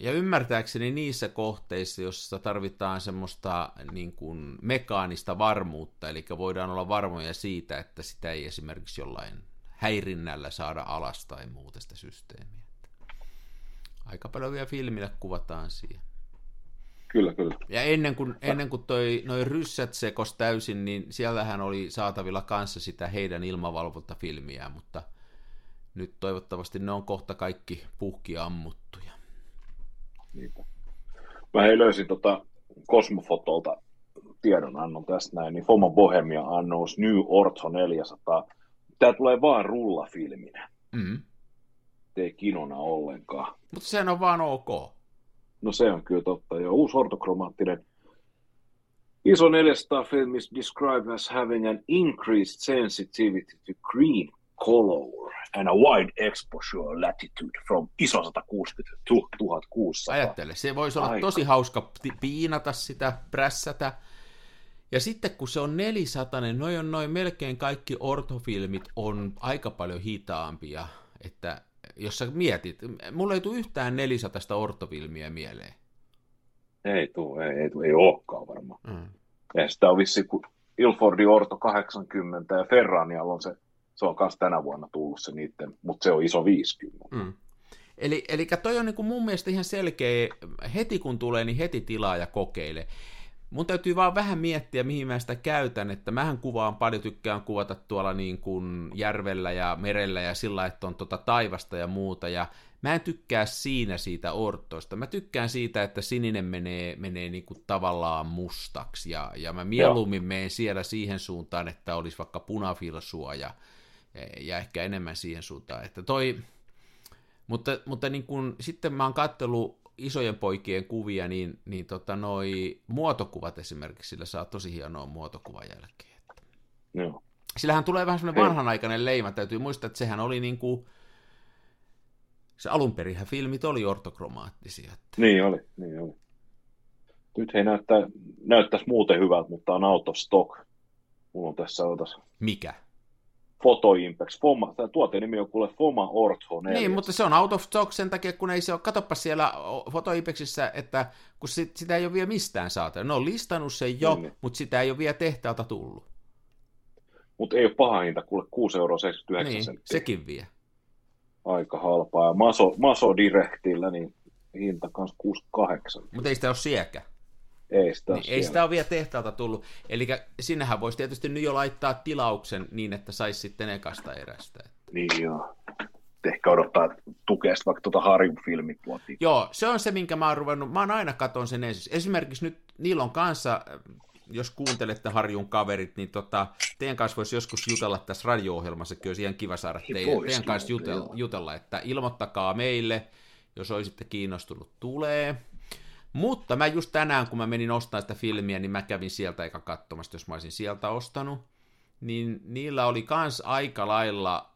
ja ymmärtääkseni niissä kohteissa, joissa tarvitaan semmoista niin kuin mekaanista varmuutta, eli voidaan olla varmoja siitä, että sitä ei esimerkiksi jollain häirinnällä saada alas tai muuta sitä systeemiä. Aika paljon vielä filmillä kuvataan siihen. Kyllä, kyllä. Ja ennen kuin, ennen kuin toi, noi ryssät sekos täysin, niin siellähän oli saatavilla kanssa sitä heidän ilmavalvontafilmiä, mutta nyt toivottavasti ne on kohta kaikki puhki ammuttuja. Niinpä. Mä hei löysin tota Cosmofotolta tiedonannon tästä näin, niin Foma Bohemia annous New Ortho 400. Tämä tulee vaan rullafilminä, Mm. ei kinona ollenkaan. Mutta sehän on vaan ok. No se on kyllä totta. Jo uusi ortokromaattinen ISO 400 film is described as having an increased sensitivity to green color and a wide exposure latitude from ISO 160 to 1600. Ajattele, se voisi olla Aika. tosi hauska pi- piinata sitä, prässätä. Ja sitten kun se on 400, niin noin on noin melkein kaikki ortofilmit on aika paljon hitaampia. Että jos sä mietit, mulla ei tule yhtään 400 ortofilmiä mieleen. Ei tuu, ei, ei, tuu, ei olekaan varmaan. Mm. Ja sitä on vissi, kun Ilfordi Orto 80 ja Ferranialla on se, se on myös tänä vuonna tullut se niiden, mutta se on iso 50. Mm. Eli, eli toi on niin kuin mun mielestä ihan selkeä, heti kun tulee, niin heti tilaa ja kokeile. Mun täytyy vaan vähän miettiä, mihin mä sitä käytän, että mähän kuvaan paljon, tykkään kuvata tuolla niin kuin järvellä ja merellä ja sillä, että on tota taivasta ja muuta, ja mä en tykkää siinä siitä ortoista. Mä tykkään siitä, että sininen menee, menee niin kuin tavallaan mustaksi, ja, ja mä mieluummin menen siellä siihen suuntaan, että olisi vaikka punafilsua ja, ja ehkä enemmän siihen suuntaan, että toi, mutta, mutta niin kun, sitten mä oon kattellut isojen poikien kuvia, niin, niin tota noi muotokuvat esimerkiksi, sillä saa tosi hienoa muotokuvan jälkeen. Joo. Sillähän tulee vähän semmoinen vanhanaikainen leima, täytyy muistaa, että sehän oli niin kuin, se alunperinhän filmit oli ortokromaattisia. Että, Niin oli, niin oli. Nyt he näyttää, näyttäisi muuten hyvältä, mutta on out of stock. Mulla on tässä otas Mikä? Photo Impex. Foma, tämä tuotteen nimi on kuule Foma Ortho 4. Niin, mutta se on out of stock sen takia, kun ei se ole, katoppa siellä Fotoipexissä, että kun sit, sitä ei ole vielä mistään saatavilla. Ne on listannut sen jo, Niin. mutta sitä ei ole vielä tehtaalta tullut. Mutta ei ole paha hinta, kuule 6,79 euroa Niin, senttiä. sekin vie. Aika halpaa. Ja Maso, Maso Directillä, niin hinta kans 68. Mutta ei sitä ole sielläkään. Ei sitä Niin, ei sitä ole vielä tehtaalta tullut. Eli sinnehän voisi tietysti nyt jo laittaa tilauksen niin, että saisi sitten ekasta erästä. Niin joo. Ehkä odottaa tukea vaikka tuota Harjun. Joo, se on se, minkä mä oon ruvennut, mä oon aina katon sen ensin. Esimerkiksi nyt niillä on kanssa, jos kuuntelette Harjun kaverit, niin tota, teidän kanssa voisi joskus jutella tässä radio-ohjelmassakin, olisi ihan kiva saada Ei teidän, vois teidän kanssa kyllä, jutella, jutella, että ilmoittakaa meille, jos olisitte kiinnostunut, tulee. Mutta mä just tänään, kun mä menin ostamaan sitä filmiä, niin mä kävin sieltä eikä katsomassa, jos mä olisin sieltä ostanut. Niin niillä oli kans aika lailla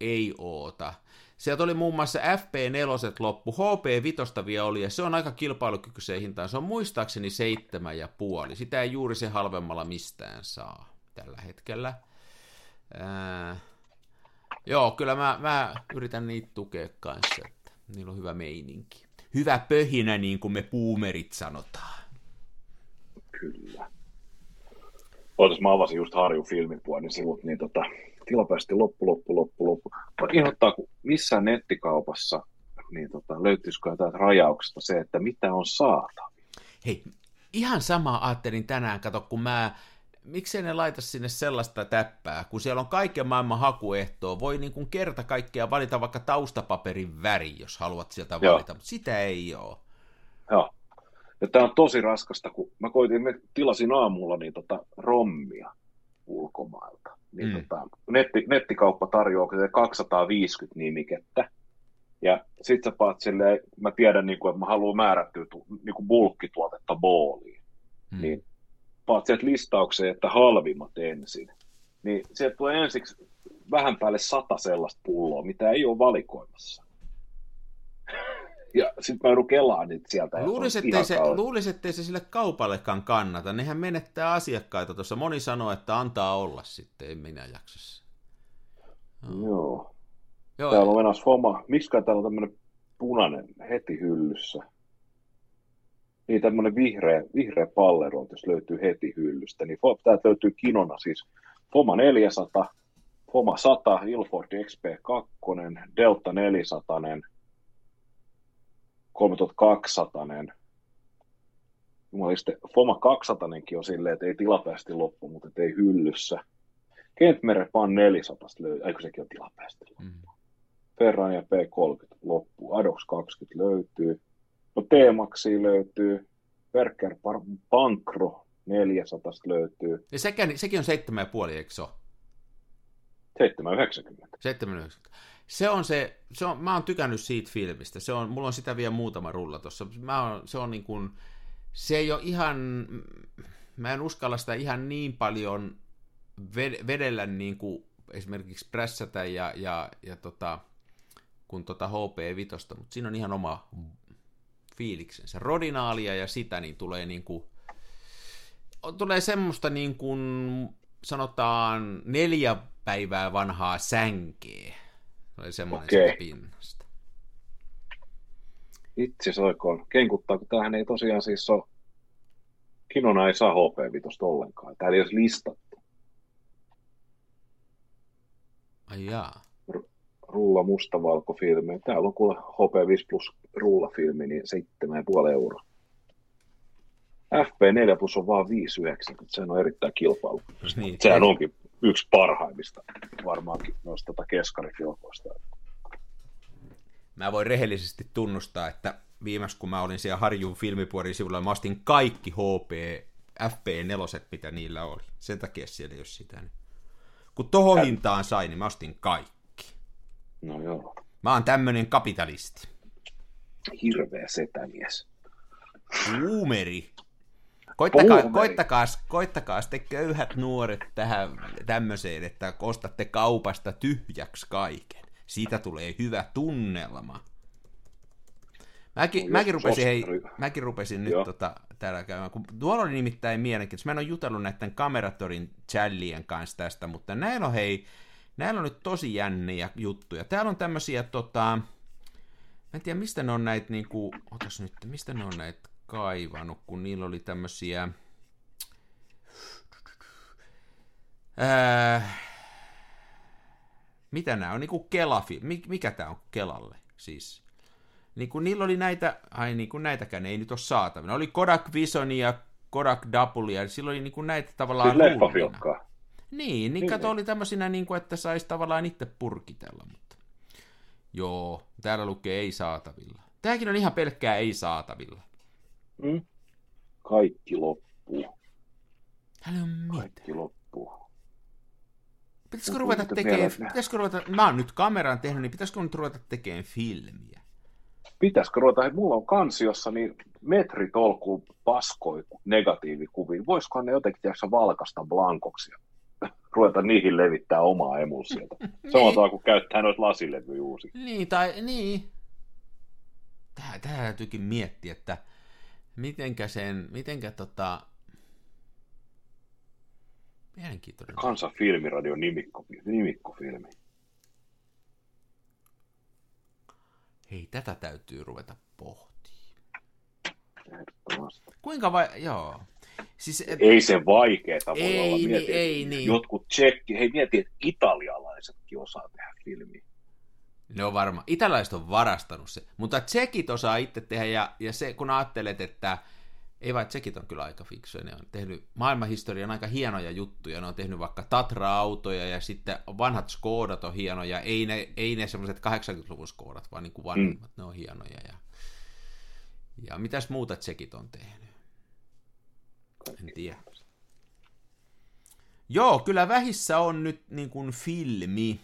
ei oota. Sieltä oli muun muassa FP4 loppu, HP5 vielä oli, ja se on aika kilpailukykyiseen hintaan. Se on muistaakseni seitsemän ja puoli. Sitä ei juuri se halvemmalla mistään saa tällä hetkellä. Ää, joo, kyllä mä, mä yritän niitä tukea kanssa, että niillä on hyvä meininki. Hyvä pöhinä, niin kuin me puumerit sanotaan. Kyllä. Ootas, mä avasin just Harjun filmipuolin sivut, niin tota, tilapäisesti loppu, loppu, loppu, loppu. Mä inhottaa, kun missään nettikaupassa, niin tota, löytyisikö jotain rajauksesta se, että mitä on saatavilla. Hei, ihan sama ajattelin tänään, kato, kun mä, miksei ne laita sinne sellaista täppää, kun siellä on kaiken maailman hakuehtoa, voi niin kuin kerta kaikkea valita vaikka taustapaperin väri, jos haluat sieltä Joo. valita, mutta sitä ei ole. Joo. Ja tää on tosi raskasta, kun mä koitin, mä tilasin aamulla niin tota rommia ulkomailta. Niin Mm. tota, netti, nettikauppa tarjoaa kyllä 250 nimikettä. Ja sit sä paat silleen, mä tiedän, niin kuin, että mä haluan määrättyä tu, niin kuin bulkkituotetta booliin. Mm. Niin paat sieltä listaukseen, että halvimmat ensin. Niin sieltä tulee ensiksi vähän päälle sata sellaista pulloa, mitä ei ole valikoimassa. Ja sitten mä joudun kelaan niitä sieltä. ihan ettei se, luulis, ettei se sille kaupallekaan kannata. Nehän menettää asiakkaita tuossa. Moni sanoo, että antaa olla sitten, en minä jaksa. se. Joo. Joo, Täällä on menossa Foma. Miksi täällä on tämmöinen punainen heti hyllyssä? Niin tämmöinen vihreä, vihreä pallero, jos löytyy heti hyllystä. Niin täältä löytyy kinona siis Foma 400, Foma 100, Ilford XP2, Delta 400, 3200. Jumaliste, Foma 200 on silleen, että ei tilapäisesti loppu, mutta ei hyllyssä. Kentmere Pan 400 löytyy, eikö sekin on tilapäisesti loppu. Mm. Ferran ja P30 loppuu, Adox 20 löytyy, no T-Maxi löytyy, Berker Par- Pankro 400 löytyy, Ja sekin, sekin on 7,5, eikö se ole? 790. 7,90. Se on se, se on, mä oon tykännyt siitä filmistä, se on, mulla on sitä vielä muutama rulla tuossa, mä oon, se on niin kuin, se ei ole ihan, mä en uskalla sitä ihan niin paljon ved- vedellä niin kuin esimerkiksi prässätä ja, ja, ja tota, kun tota HP5, mutta siinä on ihan oma fiiliksensä. Rodinaalia ja sitä, niin tulee niin kuin, tulee semmoista niin kuin, sanotaan neljä päivää vanhaa sänkeä. Tulee semmoinen siitä pinnasta. Itse soikoon kenkuttaa, kun tämähän ei tosiaan siis ole, Kinona ei saa HP5 ollenkaan, täällä ei olisi listattu. Ai jaa. Rulla mustavalkofilmi. Täällä on kuule HP5 plus rullafilmi, niin 7,5 euroa. FP4 plus on vaan 5,90. Sehän on erittäin kilpailu. Niin, Sehän onkin yksi parhaimmista varmaankin noista tota keskarifilmoista. Mä voin rehellisesti tunnustaa, että viimeis kun mä olin siellä Harjun filmipuorin sivulla, mä ostin kaikki HP, FP4, mitä niillä oli. Sen takia siellä ei ole sitä. Niin. Kun tohon hintaan sai, niin mä ostin kaikki. No joo, Mä oon tämmönen kapitalisti. hirveä setämies. Boomeri. Koittakaa, koittakaa, koittakaa sitten köyhät nuoret tähän tämmöiseen, että ostatte kaupasta tyhjäksi kaiken. Siitä tulee hyvä tunnelma. Mäkin, Jos mäkin, rupesin, hei, mäkin rupesin nyt Joo. tota, täällä käymään, kun tuolla oli nimittäin mielenkiintoista. Mä en ole jutellut näiden kameratorin challien kanssa tästä, mutta näillä on hei, näillä on nyt tosi jänniä juttuja. Täällä on tämmöisiä, tota, mä en tiedä mistä ne on näitä, niinku, otas nyt, mistä ne on näitä kaivannut, kun niillä oli tämmöisiä, ää, mitä nämä on, niinku Kelafi, Mi- mikä tämä on Kelalle siis? Niin kuin niillä oli näitä, ai niin kuin näitäkään ei nyt ole saatavilla. Oli Kodak Visionia, Kodak Doubleia, ja silloin oli niin kuin näitä tavallaan Siis leffafilkkaa. Niin, niin, Niin, kato niin. oli tämmöisinä, niin kuin, että saisi tavallaan itse purkitella, mutta joo, täällä lukee ei saatavilla. Tämäkin on ihan pelkkää ei saatavilla. Mm? Kaikki loppuu. Täällä on mitä? Kaikki loppuu. Pitäisikö ruveta tekemään, pitäisikö ruveta, mä oon nyt kameran tehnyt, niin pitäisikö nyt ruveta tekemään filmiä? Pitäisikö ruveta, hei, mulla on kansiossa niin metritolkuun paskoi negatiivikuvia. Voisikohan ne jotenkin tiedätkö, valkasta blankoksi ja ruveta niihin levittää omaa emulsiota. Samalla tavalla kuin käyttää noita lasilevyjä uusi. Niin, tai niin. Tää, tää täytyykin miettiä, että mitenkä sen, mitenkä tota... Mielenkiintoinen. Kansan filmiradion nimikko, nimikkofilmi. Hei, tätä täytyy ruveta pohtimaan. Kuinka vai... Joo. Siis, et, Ei se vaikeeta voi Ei olla. niin, Mieti, ei niin. Jotkut tsekki, hei mieti, että italialaisetkin osaa tehdä filmiä. Ne on varma. Italaiset on varastanut se. Mutta tsekit osaa itse tehdä, ja, ja se, kun ajattelet, että ei vaan tsekit on kyllä aika fiksuja, ne on tehnyt maailmanhistorian aika hienoja juttuja, ne on tehnyt vaikka Tatra-autoja, ja sitten vanhat Skodat on hienoja, ei ne, ei ne semmoiset 80-luvun Skodat, vaan niin kuin vanhimmat, mm. ne on hienoja. Ja, ja mitäs muuta tsekit on tehnyt? En tiedä. Joo, kyllä vähissä on nyt niin kuin filmi.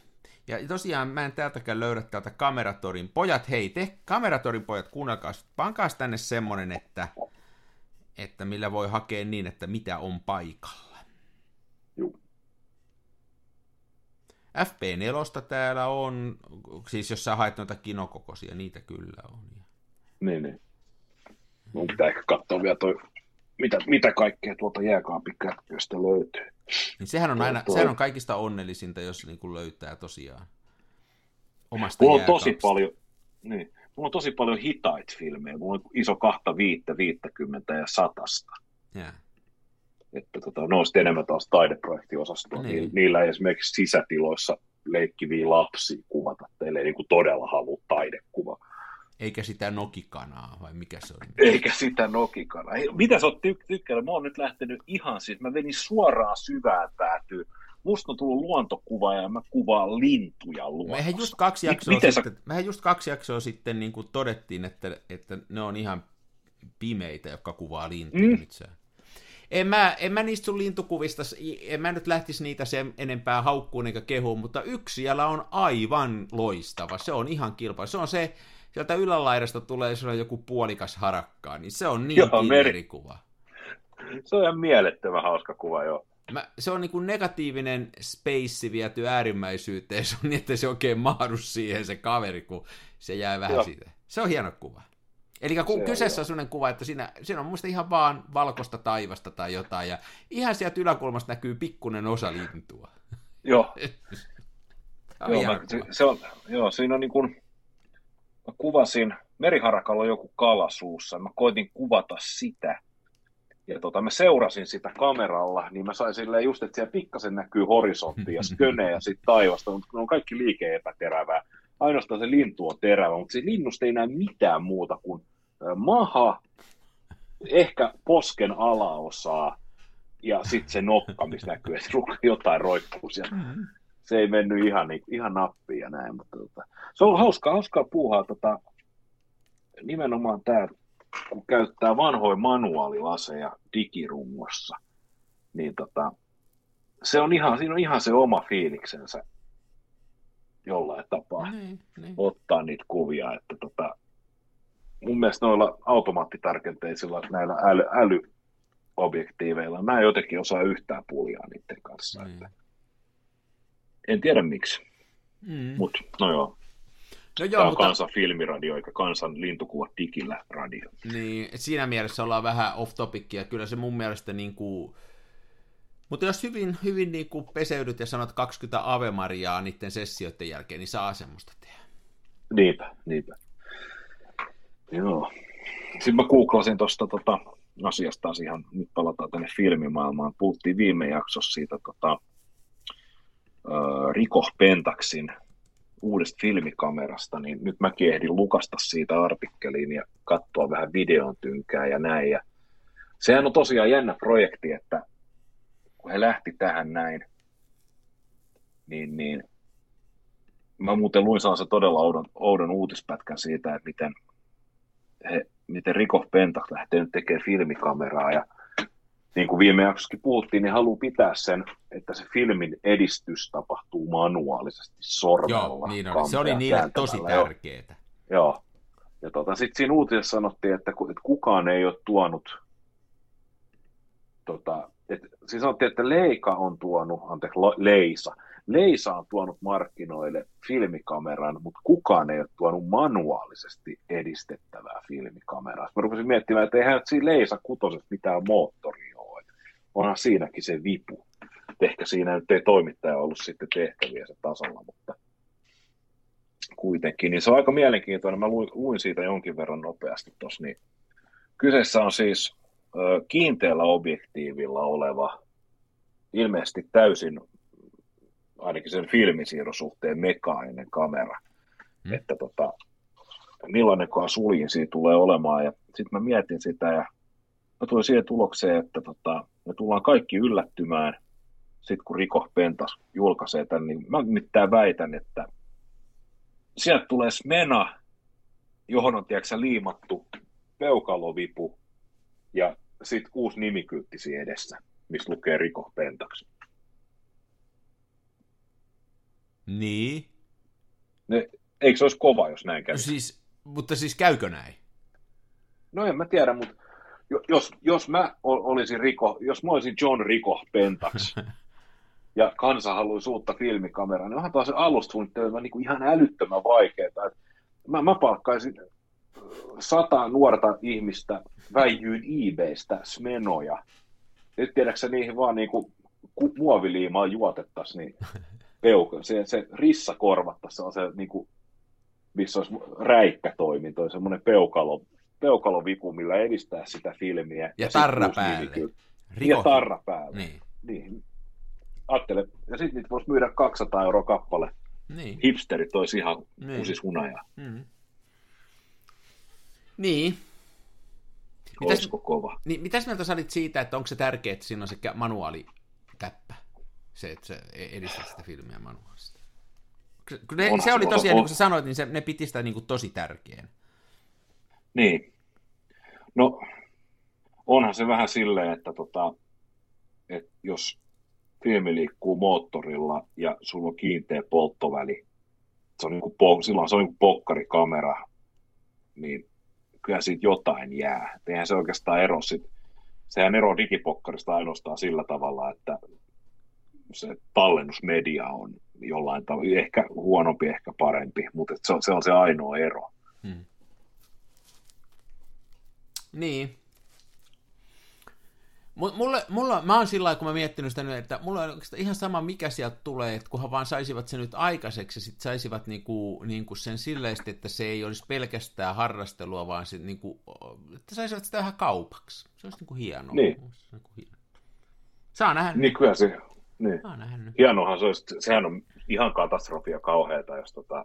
Ja tosiaan mä en täältäkään löydä täältä Kameratorin. Pojat, hei, te Kameratorin pojat, kuunnelkaa, pankaas tänne semmonen, että, että millä voi hakea niin, että mitä on paikalla. Juu. FP4 täällä on, siis jos sä haet noita kinokokoisia, niitä kyllä on. Niin, niin. Mun pitää ehkä katsoa vielä toi, mitä, mitä kaikkea tuolta jääkaapikätköstä löytyy. Niin sehän on aina, sehän on kaikista onnellisinta, jos niin kuin löytää tosiaan omasta Mulla on tosi paljon, niin, mulla on tosi paljon hitaita filmejä. Mulla on iso kahta viittä, viittäkymmentä ja satasta. Jää. Että tota, ne on sitten enemmän taas taideprojektiosastoa. Niin. Niin. Niillä ei esimerkiksi sisätiloissa leikkiviä lapsia kuvata. Teille ei niin todella halua taidekuva. Eikä sitä nokikanaa, vai mikä se oli? Eikä sitä nokikana. Hei, Mitä sä oot tyk- tykkäänyt? Mä oon nyt lähtenyt ihan siis, mä menin suoraan syvään päätyyn. Musta on tullut luontokuva ja mä kuvaan lintuja luonnossa. Mehän just kaksi jaksoa miten sä- sitten, mehän just kaksi jaksoa sitten niin kuin todettiin, että, että ne on ihan pimeitä, jotka kuvaa lintuja Mm. nyt se. En mä, en mä niistä sun lintukuvista, en mä nyt lähtisi niitä sen enempää haukkuun eikä kehuun, mutta yksi siellä on aivan loistava. Se on ihan kilpa. Se on se, sieltä ylälaidasta tulee se on joku puolikas harakkaa, niin se on niin Joo, meri. killerikuva. Se on ihan mielettömän hauska kuva, joo. Mä, se on niin kuin negatiivinen space viety äärimmäisyyteen, se on niin, että se oikein mahdu siihen se kaveri, kun se jää vähän Joo. siitä. Se on hieno kuva. Eli kun Se kyseessä on sellainen kuva, että siinä, siinä on muista ihan vaan valkoista taivasta tai jotain, ja ihan sieltä yläkulmasta näkyy pikkunen osa lintua. Joo, joo, mä, se, se on, joo, siinä on niin kuin, mä kuvasin, meriharakalla on joku kala suussa, mä koitin kuvata sitä. Ja tota, mä seurasin sitä kameralla, niin mä sain silleen just, että siellä pikkasen näkyy horisontti ja skönejä ja sitten taivasta, mutta ne on kaikki liike epäterävää. Ainoastaan se lintu on terävä, mutta se linnusta ei näe mitään muuta kuin maha, ehkä posken alaosaa ja sitten se nokka, missä näkyy, että jotain roikkuu siellä Mm. se ei mennyt ihan, ihan nappiin ja näin, mutta tota, se on hauskaa, hauskaa puuhaa tota, nimenomaan tämä, kun käyttää vanhoja manuaalilaseja digirungossa, niin tota, se on ihan, siinä on ihan se oma fiiliksensä jollain tapaa Niin, niin. ottaa niitä kuvia, että tota, mun mielestä noilla automaattitarkenteisilla näillä äly, älyobjektiiveilla mä en jotenkin osaa yhtään puljaa niiden kanssa. Niin. En tiedä miksi, Mm. mutta no joo. No joo, Tämä on mutta... kansan filmiradio eikä kansan lintukuva digillä radio. Niin, siinä mielessä ollaan vähän off topicia. Kyllä se mun mielestä niin kuin... Mutta jos hyvin, hyvin niin kuin peseydyt ja sanot 20 Ave Mariaa niiden sessioiden jälkeen, niin saa semmoista tehdä. Niinpä, niinpä. Joo. Sitten mä googlasin tuosta tota, asiasta ihan, nyt palataan tänne filmimaailmaan. Puhuttiin viime jaksossa siitä tota, Riko Pentaksin uudesta filmikamerasta, niin nyt mäkin ehdin lukasta siitä artikkeliin ja katsoa vähän videon tynkää ja näin. Ja sehän on tosiaan jännä projekti, että kun he lähti tähän näin, niin, niin mä muuten luin sellaisen todella oudon, oudon uutispätkän siitä, että miten, he, miten Riko Pentak lähtee nyt tekemään filmikameraa ja niin kuin viime jaksossakin puhuttiin, niin haluaa pitää sen, että se filmin edistys tapahtuu manuaalisesti sormella. Joo, niin oli. Se oli niille tosi tärkeää. Joo. Ja tota, sitten siinä uutisessa sanottiin, että, että kukaan ei ole tuonut, tota, et, siis sanottiin, että Leika on tuonut, anteeksi, Leisa, Leisa on tuonut markkinoille filmikameran, mutta kukaan ei ole tuonut manuaalisesti edistettävää filmikameraa. Mä rupesin miettimään, että eihän siinä Leisa kutosesta mitään moottoria onhan siinäkin se vipu. Ehkä siinä nyt ei toimittaja ollut sitten tehtäviä se tasolla, mutta kuitenkin. Niin se on aika mielenkiintoinen. Mä luin, siitä jonkin verran nopeasti tuossa. Niin kyseessä on siis kiinteällä objektiivilla oleva, ilmeisesti täysin ainakin sen filmisiirron suhteen mekaaninen kamera. Hmm. Että tota, millainen suljin siitä tulee olemaan. Ja sitten mä mietin sitä ja mä tulin siihen tulokseen, että tota, me tullaan kaikki yllättymään, sitten kun Riko Pentas julkaisee tämän, niin mä mitään väitän, että sieltä tulee Smena, johon on tiedätkö, liimattu peukalovipu ja sitten uusi nimikyltti siinä edessä, missä lukee Riko Pentaksi. Niin. Ne, eikö se olisi kova, jos näin käy? No siis, mutta siis käykö näin? No en mä tiedä, mutta jos, jos mä olisin Riko, jos mä olisin John Riko Pentax, ja kansa haluaisi uutta filmikameraa, niin onhan taas se alustuunnittelu niin ihan älyttömän vaikeaa. Mä, mä palkkaisin sata nuorta ihmistä väijyyn eBaystä smenoja. Nyt tiedätkö niihin vaan niin kuin muoviliimaa juotettaisiin, niin peuka, se, se rissa korvattaisiin, se on se niin kuin, missä olisi räikkätoiminto, semmoinen peukalo peukalovipu, millä edistää sitä filmiä. Ja, ja tarra päälle. Ja tarra päälle. Niin. niin. Ajattele, ja sitten niitä voisi myydä 200 euroa kappale. Niin. Hipsterit olisi ihan niin. kusis hunaja. Mm. Niin. Mitäs, kova. Niin, mitäs mieltä sä olit siitä, että onko se tärkeää, että siinä on se manuaali täppä? Se, että se edistää sitä filmiä manuaalisesti. Ne, se oli tosiaan, on, niin kuin sä sanoit, niin se, ne piti sitä niin kuin tosi tärkeänä. Niin. No, onhan se vähän silleen, että, tota, että jos filmi liikkuu moottorilla ja sulla on kiinteä polttoväli, se on niin kuin, silloin se on niin pokkarikamera, niin kyllä siitä jotain jää. Eihän se oikeastaan ero sit, sehän ero digipokkarista ainoastaan sillä tavalla, että se tallennusmedia on jollain tavalla, ehkä huonompi, ehkä parempi, mutta se on, se on se ainoa ero. Hmm. Niin. Mulle, mulla, mä oon sillä kun mä miettinyt sitä nyt, että mulla on oikeastaan ihan sama, mikä sieltä tulee, että kunhan vaan saisivat sen nyt aikaiseksi, sit saisivat niinku, niinku sen silleesti, että se ei olisi pelkästään harrastelua, vaan sit niinku, että saisivat sitä vähän kaupaksi. Se olisi niinku hienoa. Niin. Niinku hienoa. Saa nähdä. Niin kyllä se, niin. Hienohan se olisi, sehän on ihan katastrofia kauheata, jos tota,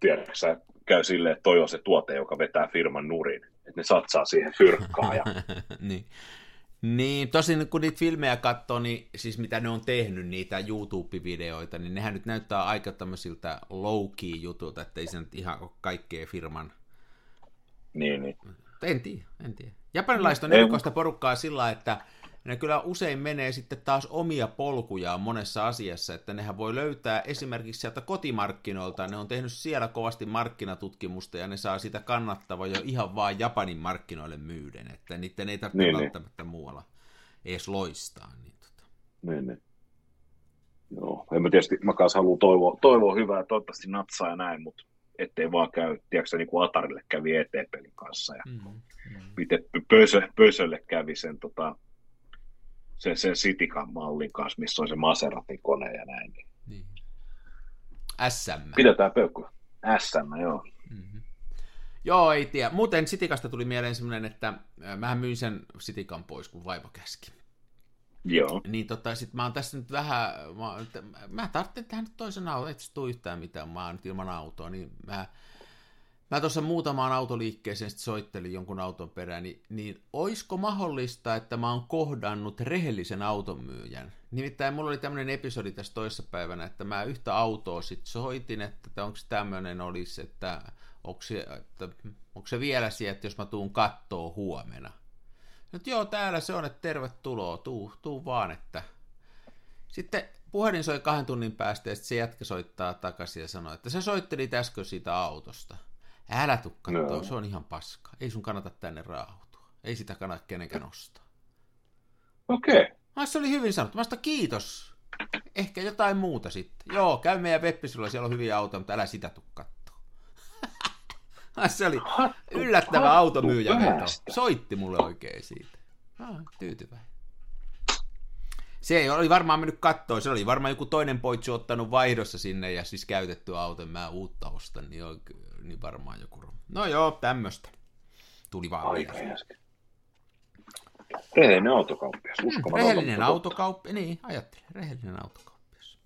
tiedätkö sä, käy silleen, että toi on se tuote, joka vetää firman nurin. Että ne satsaa siihen fyrkkaa. Ja... niin. Niin, tosin kun niitä filmejä katsoo, niin siis mitä ne on tehnyt, niitä YouTube-videoita, niin nehän nyt näyttää aika tämmöisiltä low-key jutulta, että ei se nyt ihan ole kaikkea firman... Niin, niin. En tiedä, en tiedä. Japanilaiset on erikoista porukkaa sillä, että ne kyllä usein menee sitten taas omia polkujaan monessa asiassa, että nehän voi löytää esimerkiksi sieltä kotimarkkinoilta, ne on tehnyt siellä kovasti markkinatutkimusta ja ne saa sitä kannattavaa jo ihan vaan Japanin markkinoille myyden, että niiden ei tarvitse niin, niin. välttämättä niin. muualla edes loistaa. Niin, tota. niin, niin. Joo. En mä tietysti, mä kanssa haluan toivoa, toivoa hyvää, toivottavasti natsaa ja näin, mutta ettei vaan käy, tiedätkö niin kuin Atarille kävi ET-pelin kanssa ja mm, mm. miten Pösö, Pösölle kävi sen, tota, sen, sen Citikan mallin kanssa, missä on se Maseratin kone ja näin. Niin. niin. SM. Pidetään peukkua. SM, joo. Mm-hmm. Joo, ei tiedä. Muuten Sitikasta tuli mieleen semmoinen, että mähän myin sen Sitikan pois, kun vaimo käski. Joo. Niin tota, sit mä oon tässä nyt vähän, mä, mä tarvitsen tähän nyt toisen auton, et tuu yhtään mitään, mä oon nyt ilman autoa, niin mä, mä tuossa muutamaan autoliikkeeseen sit soittelin jonkun auton perään, niin, niin oisko mahdollista, että mä oon kohdannut rehellisen automyyjän? Nimittäin mulla oli tämmöinen episodi tässä toissapäivänä, että mä yhtä autoa sit soitin, että onko tämmöinen olisi, että onko se, että se vielä siellä, että jos mä tuun kattoo huomenna. Nyt joo, täällä se on, että tervetuloa, tuu, tuu vaan, että... Sitten puhelin soi kahden tunnin päästä ja sitten se jätkä soittaa takaisin ja sanoo, että se soitteli äsken siitä autosta. Älä tuu kattoo, no. se on ihan paska. Ei sun kannata tänne raahautua. Ei sitä kannata kenenkään ostaa. Okei. Okay. se oli hyvin sanottu. Mä kiitos. Ehkä jotain muuta sitten. Joo, käy meidän web siellä on hyviä autoja, mutta älä sitä tuu se oli yllättävä automyyjä. Soitti mulle oikein siitä. Ah, tyytyväinen. Se ei oli varmaan mennyt kattoon, se oli varmaan joku toinen poitsu ottanut vaihdossa sinne ja siis käytetty auto, mä uutta ostan, niin, on, niin varmaan joku. No joo, tämmöstä. Tuli vaan Aika Rehellinen autokauppias, mm, Rehellinen autokauppias, niin ajattelin, rehellinen autokauppias.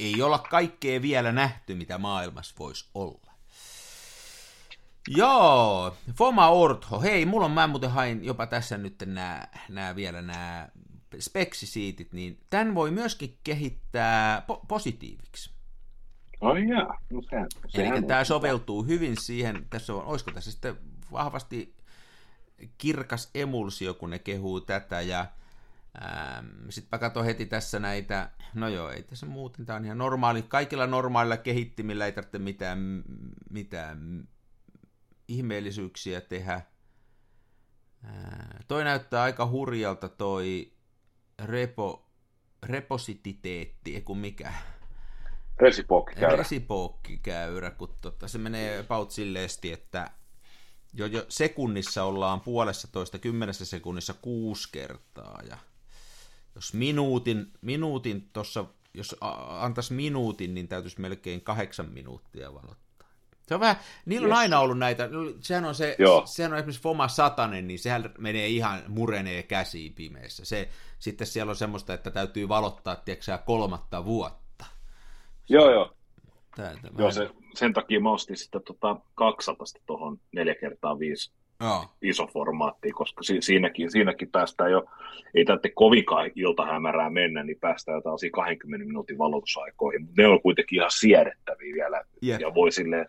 Ei olla kaikkea vielä nähty, mitä maailmassa voisi olla. Joo, Foma Ortho. Hei, mulla on, mä muuten hain jopa tässä nyt nämä, nämä vielä nämä speksisiitit, niin tämän voi myöskin kehittää po- positiiviksi. Ai jaa, no se, Eli tämä soveltuu hyvin siihen, tässä on, olisiko tässä sitten vahvasti kirkas emulsio, kun ne kehuu tätä, ja ähm, sitten mä katson heti tässä näitä, no joo, ei tässä muuten, tämä on ihan normaali, kaikilla normaalilla kehittimillä ei tarvitse mitään, mitään ihmeellisyyksiä tehdä. Toi näyttää aika hurjalta toi repo, reposititeetti, kun mikä. Resipookkikäyrä. Resipookkikäyrä, kun tota, se menee about silleesti, että jo, jo sekunnissa ollaan puolessa toista kymmenessä sekunnissa kuusi kertaa. Ja jos minuutin, minuutin tuossa, jos antaisi minuutin, niin täytyisi melkein kahdeksan minuuttia valottaa. Se on vähän, niillä yes. on aina ollut näitä, sehän on se, Joo. sehän on esimerkiksi Foma Satanen, niin sehän menee ihan, murenee käsiin pimeässä. Se, sitten siellä on semmoista, että täytyy valottaa, tiedätkö kolmatta vuotta. Joo, joo. Tää, tämä joo, se, sen takia mä ostin sitten tota 200 tuohon 4 kertaa 5 Joo. iso formaatti, koska si- siinäkin, siinäkin päästään jo, ei tarvitse kovinkaan iltahämärää mennä, niin päästään jotain 20 minuutin valotusaikoihin, mutta ne on kuitenkin ihan siedettäviä vielä, yeah. ja voi silleen,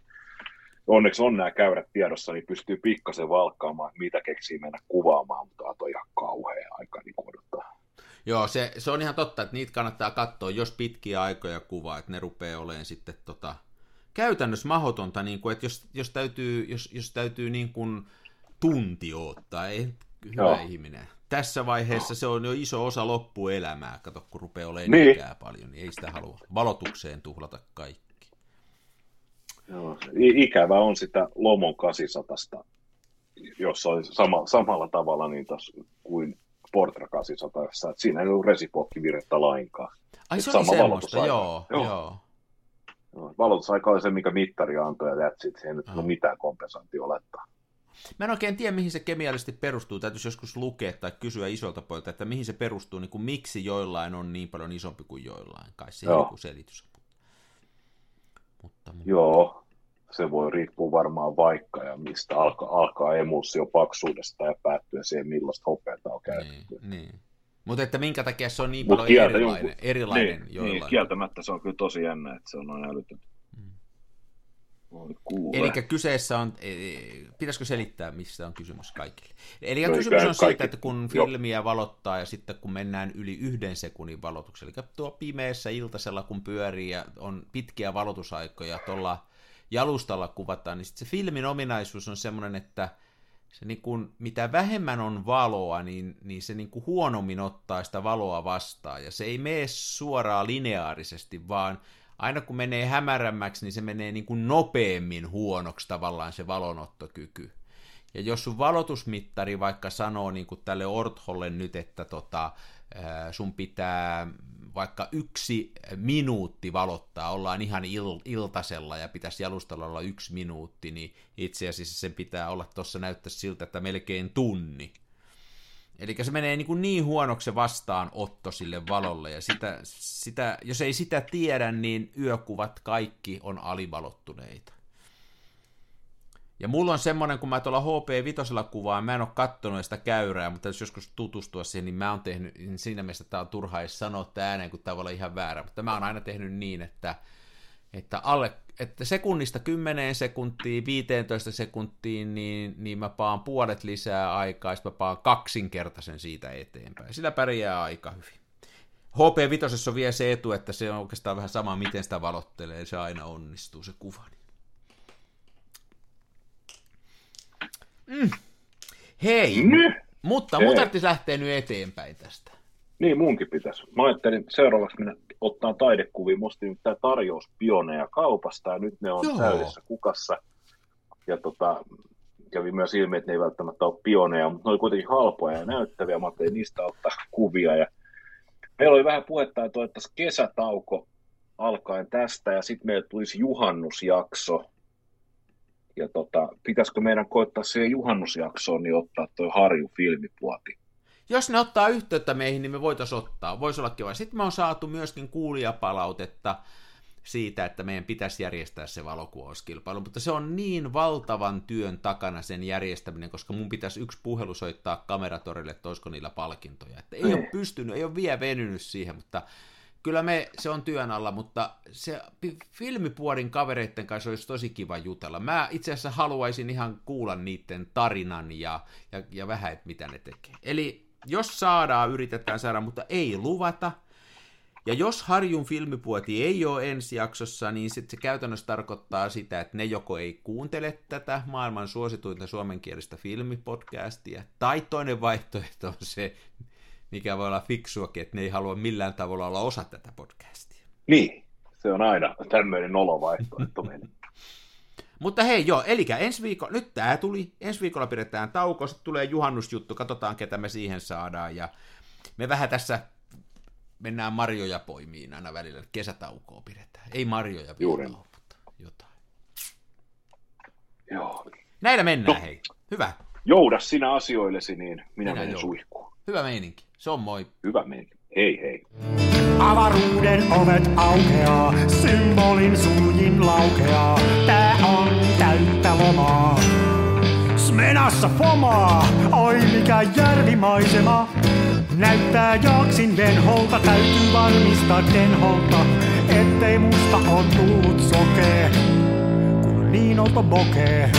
onneksi on nämä käyrät tiedossa, niin pystyy pikkasen valkkaamaan, mitä keksii mennä kuvaamaan, mutta on ihan kauhea aika niin odottaa. Joo, se, se, on ihan totta, että niitä kannattaa katsoa, jos pitkiä aikoja kuvaa, että ne rupeaa olemaan sitten tota, käytännössä mahdotonta, niin kuin, että jos, jos täytyy, jos, jos täytyy niin kuin tunti ottaa, ei hyvä Joo. ihminen. Tässä vaiheessa se on jo iso osa loppuelämää, kato kun rupeaa olemaan niin. paljon, niin ei sitä halua valotukseen tuhlata kaikki. Joo, ikävä on sitä Lomon 800, jossa oli sama, samalla tavalla niin kuin Portra 800, jossa, että siinä ei ollut resipokkivirrettä lainkaan. Ai se oli semmoista, joo, joo. joo. Valotusaika oli se, mikä mittari antoi, ja that's Se ei nyt ole mitään kompensaatio olettaa. Mä en oikein tiedä, mihin se kemiallisesti perustuu. Täytyisi joskus lukea tai kysyä isolta poilta, että mihin se perustuu, niin kuin miksi joillain on niin paljon isompi kuin joillain. Kai se joku selitys mutta, mutta... Joo, se voi riippua varmaan vaikka ja mistä alkaa, alkaa emulsio paksuudesta ja päättyä siihen, millaista hopeata on käytetty. Niin, niin. Mutta että minkä takia se on niin Mut paljon kieltä, erilainen, joku, erilainen niin, Niin, kieltämättä se on kyllä tosi jännä, että se on aina älytön. Mm. Eli kyseessä on, e, e, pitäisikö selittää, mistä on kysymys kaikille? Eli no, kysymys on siitä, että kun filmiä valottaa ja sitten kun mennään yli yhden sekunnin valotuksella, eli tuo pimeässä iltasella kun pyörii ja on pitkiä valotusaikoja tuolla jalustalla kuvataan, niin sitten se filmin ominaisuus on semmoinen, että se niin kuin, mitä vähemmän on valoa, niin, niin se niin kuin huonommin ottaa sitä valoa vastaan. Ja se ei mene suoraan lineaarisesti, vaan aina kun menee hämärämmäksi, niin se menee niin kuin nopeammin huonoksi tavallaan se valonottokyky. Ja jos sun valotusmittari vaikka sanoo niin kuin tälle Ortholle nyt, että tota, sun pitää vaikka yksi minuutti valottaa, ollaan ihan il- iltasella ja pitäisi jalustalla olla yksi minuutti, niin itse asiassa sen pitää olla tuossa näyttää siltä, että melkein tunni. Eli se menee niin, kuin niin huonoksi se vastaanotto sille valolle, ja sitä, sitä, jos ei sitä tiedä, niin yökuvat kaikki on alivalottuneita. Ja mulla on semmoinen, kun mä tuolla HP5 kuvaan, mä en ole kattonut sitä käyrää, mutta jos joskus tutustua siihen, niin mä oon tehnyt, niin siinä mielessä tämä on turha edes sanoa ääneen, kun tämä voi olla ihan väärä, mutta mä oon aina tehnyt niin, että, että, alle, että sekunnista 10 sekuntiin, 15 sekuntiin, niin, niin mä paan puolet lisää aikaa, ja mä paan kaksinkertaisen siitä eteenpäin. Sillä pärjää aika hyvin. HP5 on vielä se etu, että se on oikeastaan vähän sama, miten sitä valottelee, se aina onnistuu se kuva. Mm. Hei, Nyt. mutta mun tarvitsisi lähteä nyt eteenpäin tästä. Niin, munkin pitäisi. Mä ajattelin seuraavaksi minä ottaa taidekuvia. Musta nyt tämä tarjous pioneja kaupasta ja nyt ne on Joo. täydessä kukassa. Ja tota, kävi myös ilmi, että ne ei välttämättä ole pioneja, mutta ne oli kuitenkin halpoja ja näyttäviä. Mä ajattelin niistä ottaa kuvia. Ja meillä oli vähän puhetta, että otettaisiin kesätauko alkaen tästä ja sitten meille tulisi juhannusjakso. Ja tota, pitäisikö meidän koittaa siihen juhannusjaksoon niin ottaa tuo Harju filmipuoti? Jos ne ottaa yhteyttä meihin, niin me voitaisiin ottaa. Voisi olla kiva. Sitten me on saatu myöskin kuulijapalautetta siitä, että meidän pitäisi järjestää se valokuvauskilpailu, mutta se on niin valtavan työn takana sen järjestäminen, koska mun pitäisi yksi puhelu soittaa kameratorille, että olisiko niillä palkintoja. Että ei ole pystynyt, ei ole vielä venynyt siihen, mutta kyllä me, se on työn alla, mutta se filmipuodin kavereiden kanssa olisi tosi kiva jutella. Mä itse asiassa haluaisin ihan kuulla niiden tarinan ja, ja, ja vähän, että mitä ne tekee. Eli jos saadaan, yritetään saada, mutta ei luvata. Ja jos Harjun filmipuoti ei ole ensi jaksossa, niin sit se käytännössä tarkoittaa sitä, että ne joko ei kuuntele tätä maailman suosituinta suomenkielistä filmipodcastia, tai toinen vaihtoehto on se, mikä voi olla fiksuakin, että ne ei halua millään tavalla olla osa tätä podcastia. Niin, se on aina tämmöinen nolovaihtoehto meille. Mutta hei joo, eli ensi viikolla, nyt tämä tuli, ensi viikolla pidetään tauko, sitten tulee juhannusjuttu, katsotaan ketä me siihen saadaan, ja me vähän tässä mennään marjoja poimiin aina välillä, kesätaukoa pidetään. Ei marjoja Juuri. vielä ole, mutta jotain. Joo. Näillä mennään, No. hei. Hyvä, Jouda sinä asioillesi, niin minä, Minä menen joudun. suihkuun. Hyvä meininki. Se on moi. Hyvä meininki. Hei hei. Avaruuden ovet aukeaa, symbolin suljin laukeaa. Tää on täyttä lomaa. Smenassa fomaa, oi mikä järvimaisema. Näyttää jaksin venholta, täytyy varmistaa denholta, ettei musta on tullut sokee, kun on niin olto bokee.